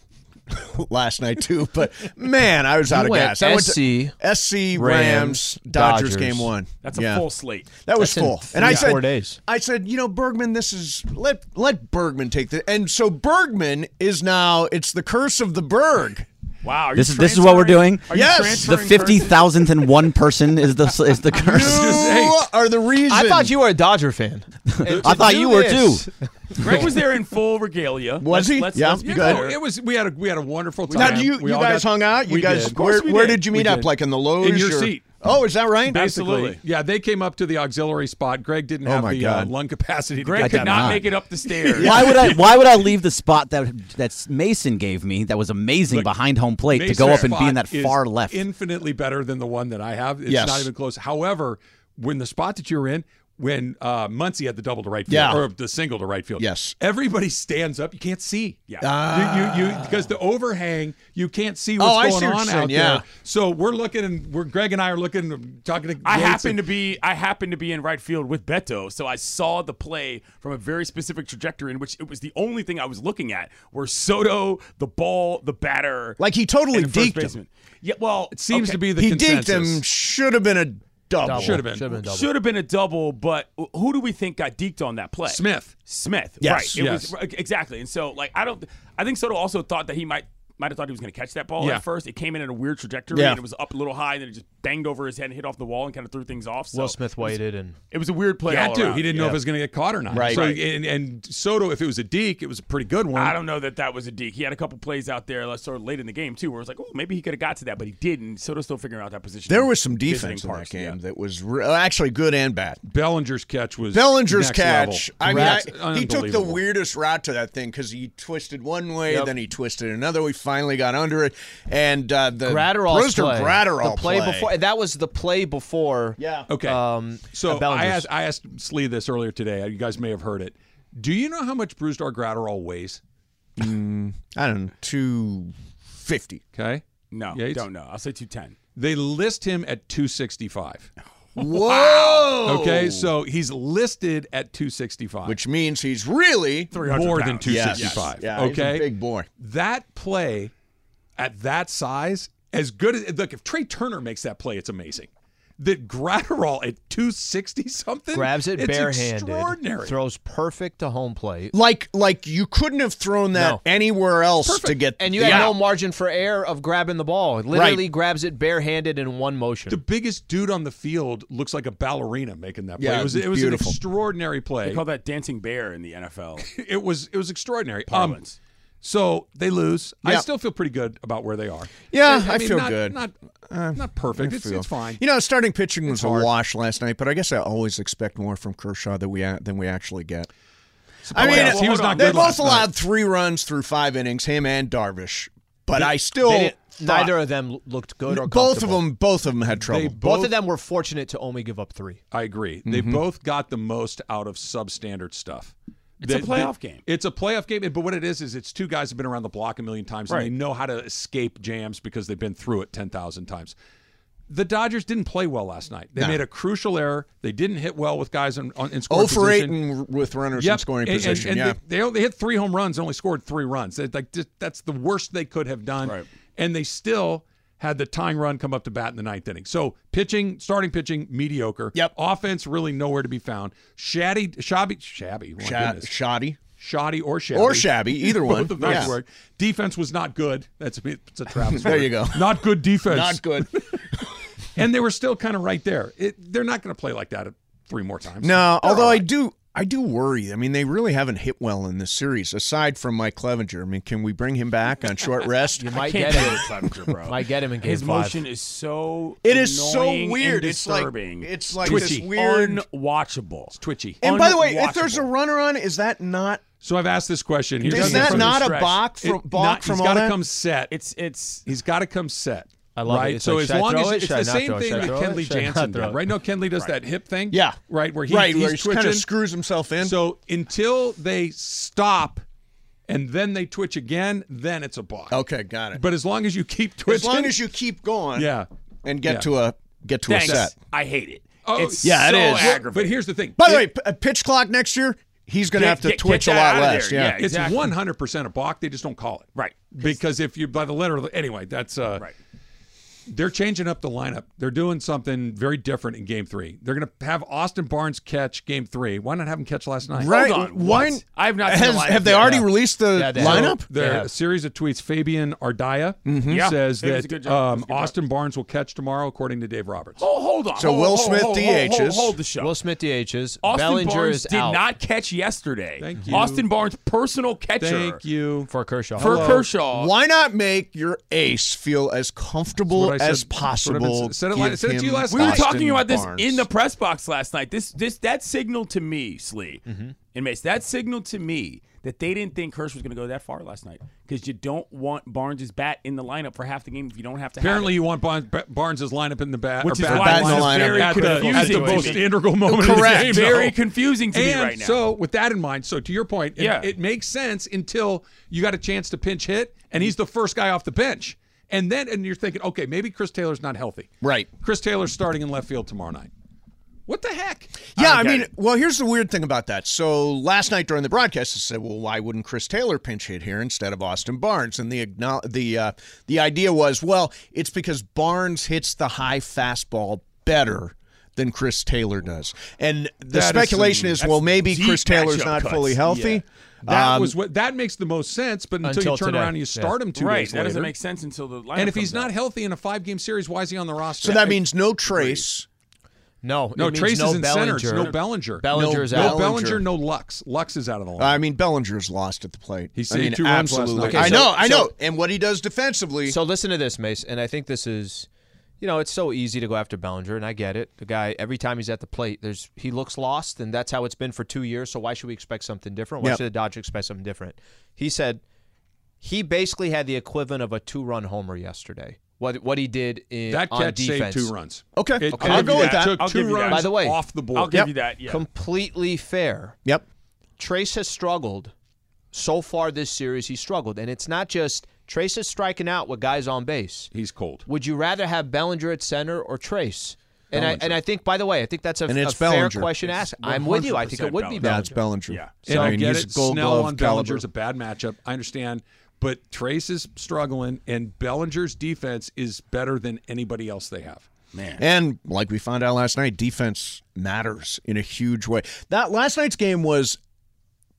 last night too. But man, I was out of went gas. I went to SC, SC Rams, Rams, Dodgers, Dodgers. game one. that's a Yeah. full slate. That was That's in full. And I three, said, four days. I said, you know, Bergman, this is let let Bergman take the. And so Bergman is now. It's the curse of the Berg. Wow, are This you is- this is what we're doing? Are Yes. The transferring fifty curses? thousandth and one person is the is the curse. You are the reason. I thought you were a Dodger fan. I thought you were too. Greg was there in full regalia. Was Let's- he? Let's, Yeah, let's be good. No, clear. it was. We had a we had a wonderful time. Now, do you We you guys got- hung out? You we guys, did. where, we where did. did you We meet up? did. Like in the Lowe's? In your or- seat. Oh, is that right? Absolutely. Yeah, they came up to the auxiliary spot. Greg didn't Oh, have my the uh, God. lung capacity to Greg get could that not high. make it up the stairs. Why would I? Why would I leave the spot that that Mason gave me? That was amazing Look, behind home plate to go up and be in spot that is far left. Infinitely better than the one that I have. It's Yes. not even close. However, when the spot that you're in, when uh, Muncy had the double to right field Yeah. or the single to right field, Yes. everybody stands up. You can't see. Yeah. you, you, you because the overhang, you can't see what's Oh, I going see what on you're saying, out yeah. there. So we're looking, and we're Greg and I are looking, talking to. I Yates happen and- to be I happen to be in right field with Beto, so I saw the play from a very specific trajectory in which it was the only thing I was looking at where Soto, the ball, the batter, Like he totally and deked him. Yeah, well, It seems okay. to be the He consensus. deked him. Should have been a double. Should have been. Should have been double. should have been a double, but who do we think got deked on that play? Smith. Smith. Yes. Right. It Yes. was exactly. And so like I don't I think Soto also thought that he might might have thought he was going to catch that ball Yeah. at first. It came in at a weird trajectory Yeah. and it was up a little high and then it just banged over his head and hit off the wall and kind of threw things off. So Will Smith waited and It was a weird play. He had all to. around. He didn't know if it was going to get caught or not. Right. So Right. And, and Soto, if it was a deke, it was a pretty good one. I don't know that that was a deke. He had a couple plays out there sort of late in the game too, where it's like, oh, maybe he could have got to that, but he didn't. Soto's still figuring out that position. There was some Visiting defense in that game yeah. that was re- uh, actually good and bad. Bellinger's catch was Bellinger's next catch. level. I mean, I, he took the weirdest route to that thing because he twisted one way, Yep. then he twisted another. We finally got under it, and uh, the Graterol's Brusdar play. Graterol the play, play. before. That was the play before. Yeah. Okay. Um, so I asked I asked Slee this earlier today. You guys may have heard it. Do you know how much Brusdar Graterol weighs? I don't know, two fifty. Okay. No, Yates? don't know. I'll say two ten. They list him at 265. Whoa. Okay, so he's listed at 265. which means he's really 300 more than pounds. 265. Yeah, he's a okay. big boy. That play at that size, as good as look, if Trea Turner makes that play, it's amazing. That Graterol at 260 something Grabs it it's barehanded, extraordinary. throws perfect to home plate. Like like you couldn't have thrown that No. anywhere else to get And you yeah. no margin for error of grabbing the ball. It literally grabs it barehanded in one motion. the biggest dude on the field looks like a ballerina making that play. Yeah, it was it was beautiful. an extraordinary play. They call that dancing bear in the NFL. It was it was extraordinary. Um, Parlance. So they lose. I still feel pretty good about where they are. Yeah, I, I mean, feel not, good. Not not perfect. It's, feel- it's fine. You know, starting pitching was a wash last night, but I guess I always expect more from Kershaw than we than we actually get. I mean, yeah, he was not on. they good both last night. allowed three runs through five innings, him and Darvish. But I still thought- neither of them looked good or both of them both of them had trouble. Both both of them were fortunate to only give up three. I agree. They Mm-hmm. both got the most out of substandard stuff. It's a playoff they- game. It's a playoff game, but what it is is it's two guys who've been around the block a million times and they know how to escape jams because they've been through it ten thousand times. The Dodgers didn't play well last night. They No. made a crucial error. They didn't hit well with guys in, on, in scoring Oh for position. and with runners Yep. in scoring And- and- position. and yeah, they, they only hit three home runs, and only scored three runs. They- like that's the worst they could have done, Right. and they still had the tying run come up to bat in the ninth inning. So pitching, starting pitching, mediocre. Yep. Offense really nowhere to be found. Shabby, shabby, shabby. My Sha- shoddy Shoddy or shabby. or shabby, either one. Both of those Yeah. work. Defense was not good. That's a, it's a Travis. There word. you go. Not good defense. Not good. And they were still kind of right there. It, they're not going to play like that three more times. No, although all I do I do worry. I mean, they really haven't hit well in this series, aside from Mike Clevinger. I mean, can we bring him back on short rest? You might get him. it, Clevinger, bro. Might get him in game His five. motion is so It is so weird. and It's like- it's like twitchy. this weird- unwatchable. twitchy. and by the way, if there's a runner on, is that not So I've asked this question. Here's is that not a stretch. balk from It- balk not- from he's all got to come set. It's it's He's got to come set. I love it. right? It's so like, as long as it? it's the same throw it? thing Should that throw it? Kenley Should Jansen throw did, right? No, Kenley does that hip thing. Yeah. right. Where he, right, he's where he kind of screws himself in. So until they stop, and then they twitch again, then it's a balk. okay, got it. But as long as you keep twitching, as long as you keep going, yeah. and get Yeah. to a get to thanks. a set. I hate it. Oh, it's yeah, so is. Well, aggravating. But here's the thing. By the way, p- a pitch clock next year, he's going to have to get- get twitch a lot less. there. Yeah. Yeah, it's 100% a balk. They just don't call it. Right. Because if you by the letter of the, anyway, that's uh Right. They're changing up the lineup. They're doing something very different in game 3. They're going to have Austin Barnes catch game 3. Why not have him catch last night? Right. Hold on. Why- What? I have not seen Has, the have they yet. already Yeah. released the Yeah, they have. lineup? There Yeah. a series of tweets. Fabian Ardaya Yeah. says He that um, Does a good job. Austin Barnes will catch tomorrow, according to Dave Roberts. Oh, hold on. So Hold- Will hold- Smith hold- hold- hold- DHs. Hold the show. Will Smith DHs. Austin Bellinger Barnes is did out not catch yesterday. Thank you. Austin Barnes, personal catcher. Thank you. for Kershaw. For Hello. Kershaw. Why not make your ace feel as comfortable That's what I as said- that's what I've possible? been- said it like- said it to you last We were talking about this Barnes. in the press box last night. This this that signaled to me, Slee mm-hmm. and Mace. That signaled to me that they didn't think Kersh was going to go that far last night because you don't want Barnes' bat in the lineup for half the game if you don't have to. Apparently, have you want Barnes, Barnes' lineup in the bat, Which or is bat why it's lineup very at, the, at the confusing to most me. integral moment Correct. of the game. very no. confusing to me right now. so, with that in mind, so to your point, it, Yeah. it makes sense until you got a chance to pinch hit, and he's the first guy off the bench, and then and you're thinking, okay, maybe Chris Taylor's not healthy. Right. Chris Taylor's starting in left field tomorrow night. What the heck? Yeah, I I mean, it. well, here's the weird thing about that. So last night during the broadcast, I said, "Well, why wouldn't Chris Taylor pinch hit here instead of Austin Barnes?" And the the uh, the idea was, well, it's because Barnes hits the high fastball better than Chris Taylor does. And the That is speculation some- is, well, maybe Chris Taylor's not cuts. fully healthy. Yeah. That Um, was what that makes the most sense, but until, Until you turn today. around and you Yeah. start him two right, days that later, doesn't make sense until the lineup and if he's not out. healthy in a five game series, why is he on the roster? so that means no Trayce. No, no it means Trayce no is in center. It's Bellinger. no Bellinger. Bellinger's no, out. No Bellinger, no Lux. Lux is out of the line. I mean, Bellinger's lost at the plate. He's I mean, two runs last absolutely. night. Okay, I know, I so- know. And what he does defensively. So listen to this, Mace, and I think this is, you know, it's so easy to go after Bellinger, and I get it. The guy, every time he's at the plate, there's he looks lost, and that's how it's been for two years. So why should we expect something different? Why Yep. should the Dodgers expect something different? He said he basically had the equivalent of a two-run homer yesterday. What what he did in that on catch defense, saved two runs. Okay. It, Okay, I'll go with that. Took I'll two give you that. runs By the way, off the board. I'll give Yep. you that. Yeah. completely fair. yep. Trayce has struggled so far this series. He struggled, and it's not just Trayce is striking out with guys on base. He's cold. Would you rather have Bellinger at center or Trayce? And I, and I think, by the way, I think that's a, And a fair question to ask. I'm with you. I think it would be Bellinger. Bellinger. Yeah, it's Bellinger. Yeah. And I I mean, get he's it. Gold Snell Glove on caliber. Bellinger's a bad matchup. I understand. But Trayce is struggling, and Bellinger's defense is better than anybody else they have. Man. And like we found out last night, defense matters in a huge way. That last night's game was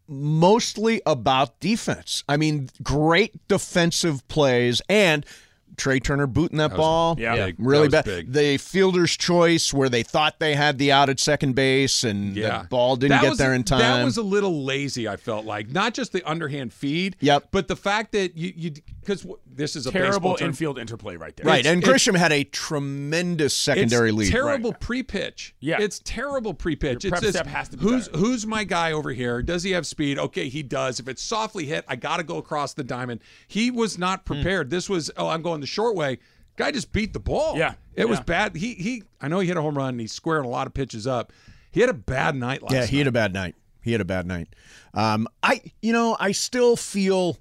mostly about defense. I mean, great defensive plays and Trea Turner booting that, ball. yeah. big. Really That bad. big. The fielder's choice where they thought they had the out at second base and Yeah. the ball didn't That get was- there in time. That was a little lazy. I felt like not just the underhand feed. Yep. But the fact that you you because this is a Terrible infield interplay right there. right. it's- And Grisham had a tremendous secondary it's lead. Terrible pre-pitch. Yeah. it's terrible pre-pitch. Your it's prep just, step has to be who's better. who's my guy over here? Does he have speed? Okay, he does. If it's softly hit, I got to go across the diamond. He was not Hmm. prepared. This was oh, I'm going the short way. Guy just beat the ball. Yeah, it was bad. He he. I know he hit a home run. and He squared a lot of pitches up. He had a bad night last Yeah, night. he had a bad night. He had a bad night. Um, I, you know, I still feel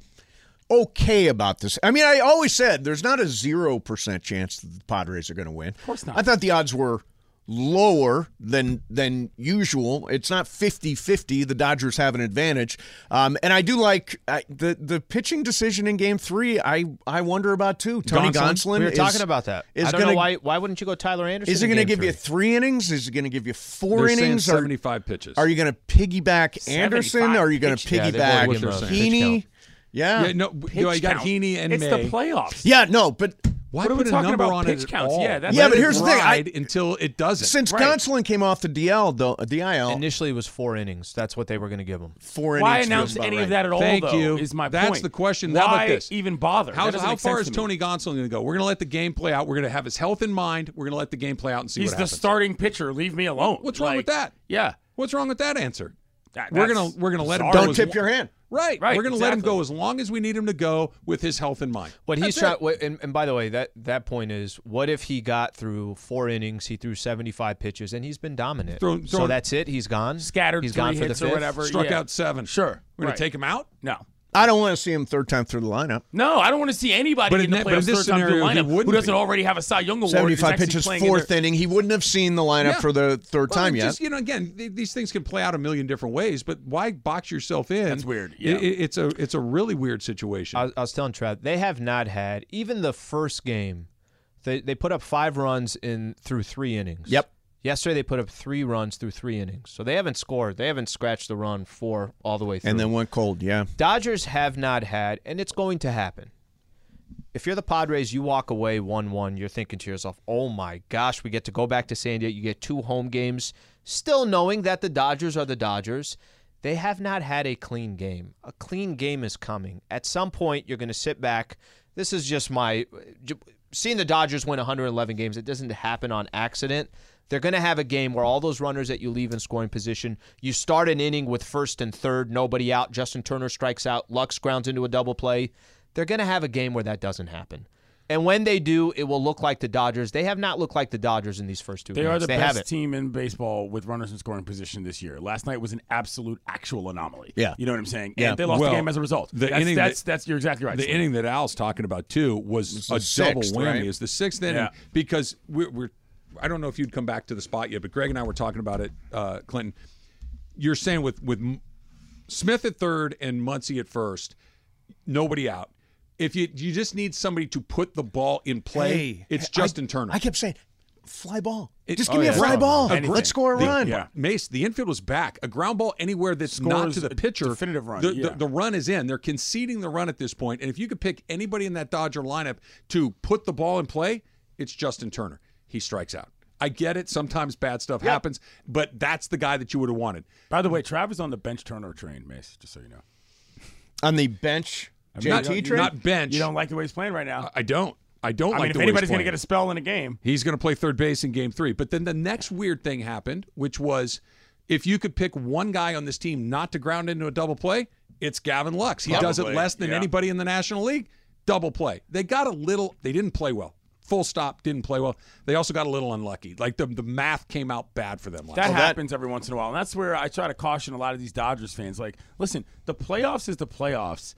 okay about this. I mean, I always said there's not a zero percent chance that the Padres are going to win. Of course not. I thought the odds were lower than than usual. It's not 50-50. The Dodgers have an advantage. Um, and I do like I, the the pitching decision in Game Three. I I wonder about too. Tony Gonsolin? Gonsolin. We were is- talking about that. Is I don't gonna, know why. Why wouldn't you go Tyler Anderson? Is it going to game give you three? three innings? Is it going to give you 4 They're saying innings? Are- 75 pitches. are you going to piggyback Anderson? 75 Are you going to pitches. Yeah, they've piggyback already given us a pitch Heaney? Count. Yeah. Yeah, no, Pitch you know, got count. Heaney and it's May. the playoffs. Yeah, no, but Why What are we put a talking number about on pitch it at counts? all? Yeah, that's- Yeah, but here's the thing, I- until it doesn't. since Right. Gonsolin came off the DL, though, DIL, Initially, it was four innings. That's what they were going to give him. four Why innings announce any right. of that at all? Thank though, you. Is my That's point. the question. Why How about this? even bother? How, how far sense is to. Tony Gonsolin going to go? We're going to let the game play out. We're going to have his health in mind. We're going to let the game play out and see He's the starting pitcher. Leave me alone. What's wrong with that? Yeah. What's wrong with that answer? That- we're gonna we're gonna let him bizarre. go Don't tip your hand. Right, Right, We're gonna let him go as long as we need him to go with his health in mind. But he's That's trying. it. And, and by the way, that that point is, what if he got through four innings? He threw seventy-five pitches, and he's been dominant. Throw- so that's it. He's gone. Scattered He's three gone for the hits or fifth? whatever. Struck yeah. out seven. Sure. We're gonna take him out. No. I don't want to see him third time through the lineup. No, I don't want to see anybody But in in the that- playoffs this third time through scenario, he lineup who doesn't be. already have a Cy Young award. is 75 pitches, playing in fourth their- inning. He wouldn't have seen the lineup Yeah. for the third Well, time it yet. Just, you know, again, th- these things can play out a million different ways, but why box yourself in? That's weird, yeah. I- it's a it's a really weird situation. I, was- I was telling Trav, they have not had even the first game. They they put up five runs in through three innings. Yep. Yesterday they put up three runs through three innings, so they haven't scored. They haven't scratched the run four all the way through. and then went cold, yeah. Dodgers have not had, and it's going to happen. If you're the Padres, you walk away 1 1, you're thinking to yourself, oh my gosh, we get to go back to San Diego. You get two home games, still knowing that the Dodgers are the Dodgers. They have not had a clean game. A clean game is coming. At some point, you're going to sit back. This is just my. Seeing the Dodgers win 111 games, it doesn't happen on accident. They're going to have a game where all those runners that you leave in scoring position, you start an inning with first and third, nobody out. Justin Turner strikes out. Lux grounds into a double play. They're going to have a game where that doesn't happen. And when they do, it will look like the Dodgers. They have not looked like the Dodgers in these first two They games. are the they best team in baseball with runners in scoring position this year. Last night was an absolute actual anomaly. Yeah. You know what I'm saying? Yeah. And they lost Well, the game as a result. the that's, inning that's, that- that's you're exactly right. the Slim. inning that Al's talking about too was It's a the double sixth, whammy. right? Is the sixth inning Yeah. because we're, we're I don't know if you'd come back to the spot yet, but Greg and I were talking about it, uh, Clinton. You're saying with with Smith at third and Muncy at first, nobody out. If you you just need somebody to put the ball in play, Hey, it's I- Justin Turner. I kept saying, fly ball. It- Just oh, give me a fly ball. Anything. Let's score a The- run. yeah. Mace, the infield was back. A ground ball anywhere that's not to the pitcher. definitive run, The, yeah. the, the run is in. They're conceding the run at this point. And if you could pick anybody in that Dodger lineup to put the ball in play, it's Justin Turner. He strikes out. I get it. Sometimes bad stuff happens, but that's the guy that you would have wanted. By the way, Travis on the bench Turner train, Mace, just so you know. On the bench, Not, JT trade? not bench. You don't like the way he's playing right now. I don't. I don't I like mean, if the way anybody's going going to get a spell in a game, He's going to play third base in game three. But then the next weird thing happened, which was if you could pick one guy on this team not to ground into a double play, it's Gavin Lux. He does it less than yeah. anybody in the National League. Double play. They got a little, they didn't play well. Full stop, didn't play well. They also got a little unlucky. Like the, the math came out bad for them last that night. happens every once in a while. And that's where I try to caution a lot of these Dodgers fans. Like, listen, the playoffs is the playoffs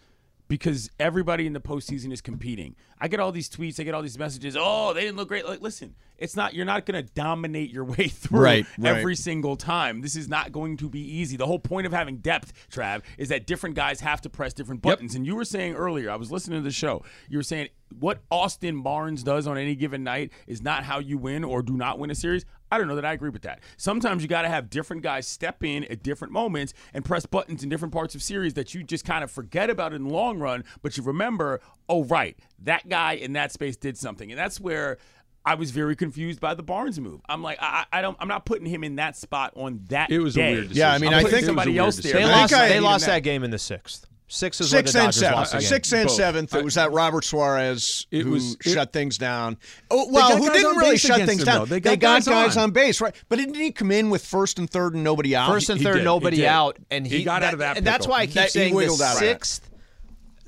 because everybody in the postseason is competing. I get all these tweets, I get all these messages. Oh, they didn't look great. Like, listen, it's not. You're not going to dominate your way through Right, right. every single time. This is not going to be easy. The whole point of having depth, Trav, is that different guys have to press different buttons. And you were saying earlier, I was listening to the show. You were saying what Austin Barnes does on any given night is not how you win or do not win a series. I don't know that I agree with that. Sometimes you got to have different guys step in at different moments and press buttons in different parts of series that you just kind of forget about in the long run, but you remember, oh right, that guy in that space did something, and that's where. I was very confused by the Barnes move. I'm like, I, I don't, I'm not putting him in that spot on that. It was a day. weird Yeah, I mean, I'm I think- somebody It was a else weird there. They decision. I lost. think I- they lost that- that game in the sixth. Six is Six the and Dodgers seven. lost the. Six and Both. seventh. It was that Robert Suarez It who was- it- shut things down. Oh, well, who didn't really shut things him, down? though. They got got guys guys on. on base, right? But didn't he come in with first and third and nobody out? First and he third, he nobody did. out, and He he, got out of that And that's why I keep That- he saying the out of that. sixth.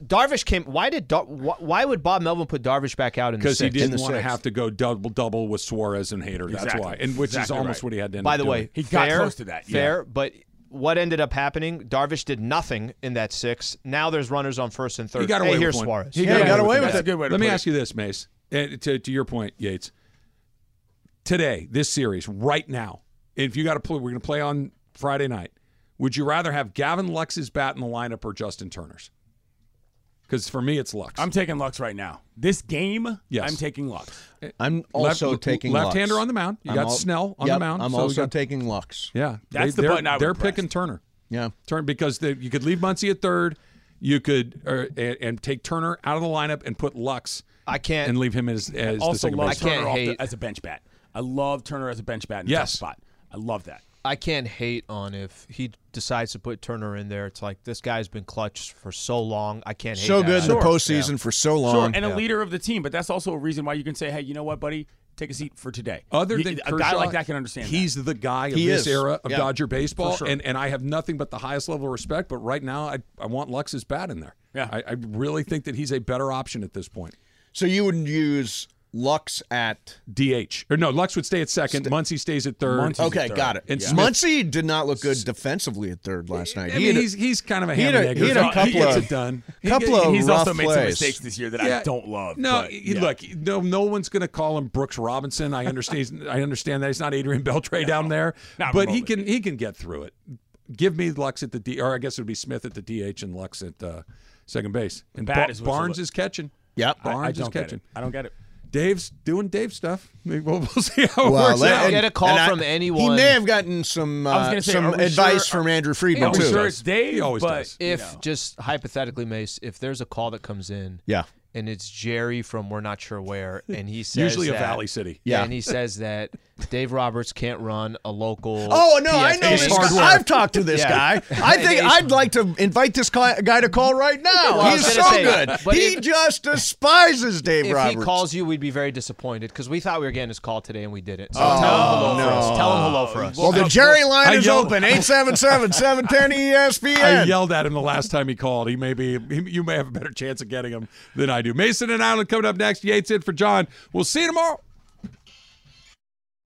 Darvish came. Why did Dar, why, why would Bob Melvin put Darvish back out in the because he didn't the want to have to go double double with Suarez and Hader. That's Exactly. why, and which is Exactly almost right. what he had to end By up the doing. way, He got fair, close to that, yeah. Fair, but what ended up happening? Darvish did nothing in that six. Now there's runners on first and third. he got hey, away here's with one. Suarez. He Yeah, he got away with That's it. a good way to Let me put ask it. you this, Mace. And to, to your point, Yates. Today, this series, right now, if you got to play, we're going to play on Friday night. Would you rather have Gavin Lux's bat in the lineup or Justin Turner's? Because for me, it's Lux. I'm taking Lux right now. This game, Yes. I'm taking Lux. I'm also taking left-hander Lux. on the mound. You I'm got al- Snell on Yep, the mound. I'm so we also got- taking Lux. Yeah, That's they, the are button I would They're press. picking Turner. Yeah. Turn because they, you could leave Muncy at third. You could uh, and, and take Turner out of the lineup and put Lux I can't. and leave him as, as the second love I can't Turner off hate- the, as a bench bat. I love Turner as a bench bat in the Yes. spot. I love that. I can't hate on if he decides to put Turner in there. It's like this guy's been clutch for so long. I can't hate So that. good in the Sure. postseason for so long. Sure, and a leader of the team, but that's also a reason why you can say, "Hey, you know what, buddy? Take a seat for today." Other You- than a Kershaw, guy like that can understand. He's that. the guy of He this is. era of Yeah, Dodger baseball, for sure. and and I have nothing but the highest level of respect. But right now, I I want Lux's bat in there. Yeah. I, I really think that he's a better option at this point. so you would use Lux at. DH or no, Lux would stay at second. Muncy stays at third. Muncy's Okay, at third. got it. And Yeah. Smith- Muncy did not look good defensively at third last night. I He mean, had a- he's he's kind of a he had a- he had a He couple gets of- it done. He couple get- of He's also rough made some mistakes this year that Yeah. I don't love. No, but, yeah. look, no, no one's going to call him Brooks Robinson. I understand. I understand that he's not Adrian Beltre down there, not but he can he can get through it. Give me Lux at the D, or I guess it would be Smith at the DH and Lux at uh, second base. And bat Ba- is Barnes is catching. Yep. Barnes I, is catching. I don't get it. Dave's doing Dave stuff. Maybe We'll, we'll see how it Well, works let- out. and- Get a call and I- from He may have gotten some uh, say, some advice sure- from Andrew Friedman Are too. sure it's Dave? He always but, does. if you know. just hypothetically, Mace, if there's a call that comes in, Yeah. And it's Jerry from we're not sure where, and he says Usually a Valley City. Yeah. and he says that Dave Roberts can't run a local. Oh no, I know PFA this guy. I've talked to this Yeah. guy. I think I'd like to invite this guy, guy to call right now. Well, He's so say, good. but He if- just despises Dave If Roberts. If he calls you, we'd be very disappointed because we thought we were getting his call today and we didn't. So Oh, tell him hello no. for us. Tell him hello for us. well, the Jerry line I is yelled- open. 877-710 I ESPN. yelled at him the last time he called. He may be, he, you may have a better chance of getting him than I do. Mason and Ireland coming up next. Yates in for John. We'll see you tomorrow.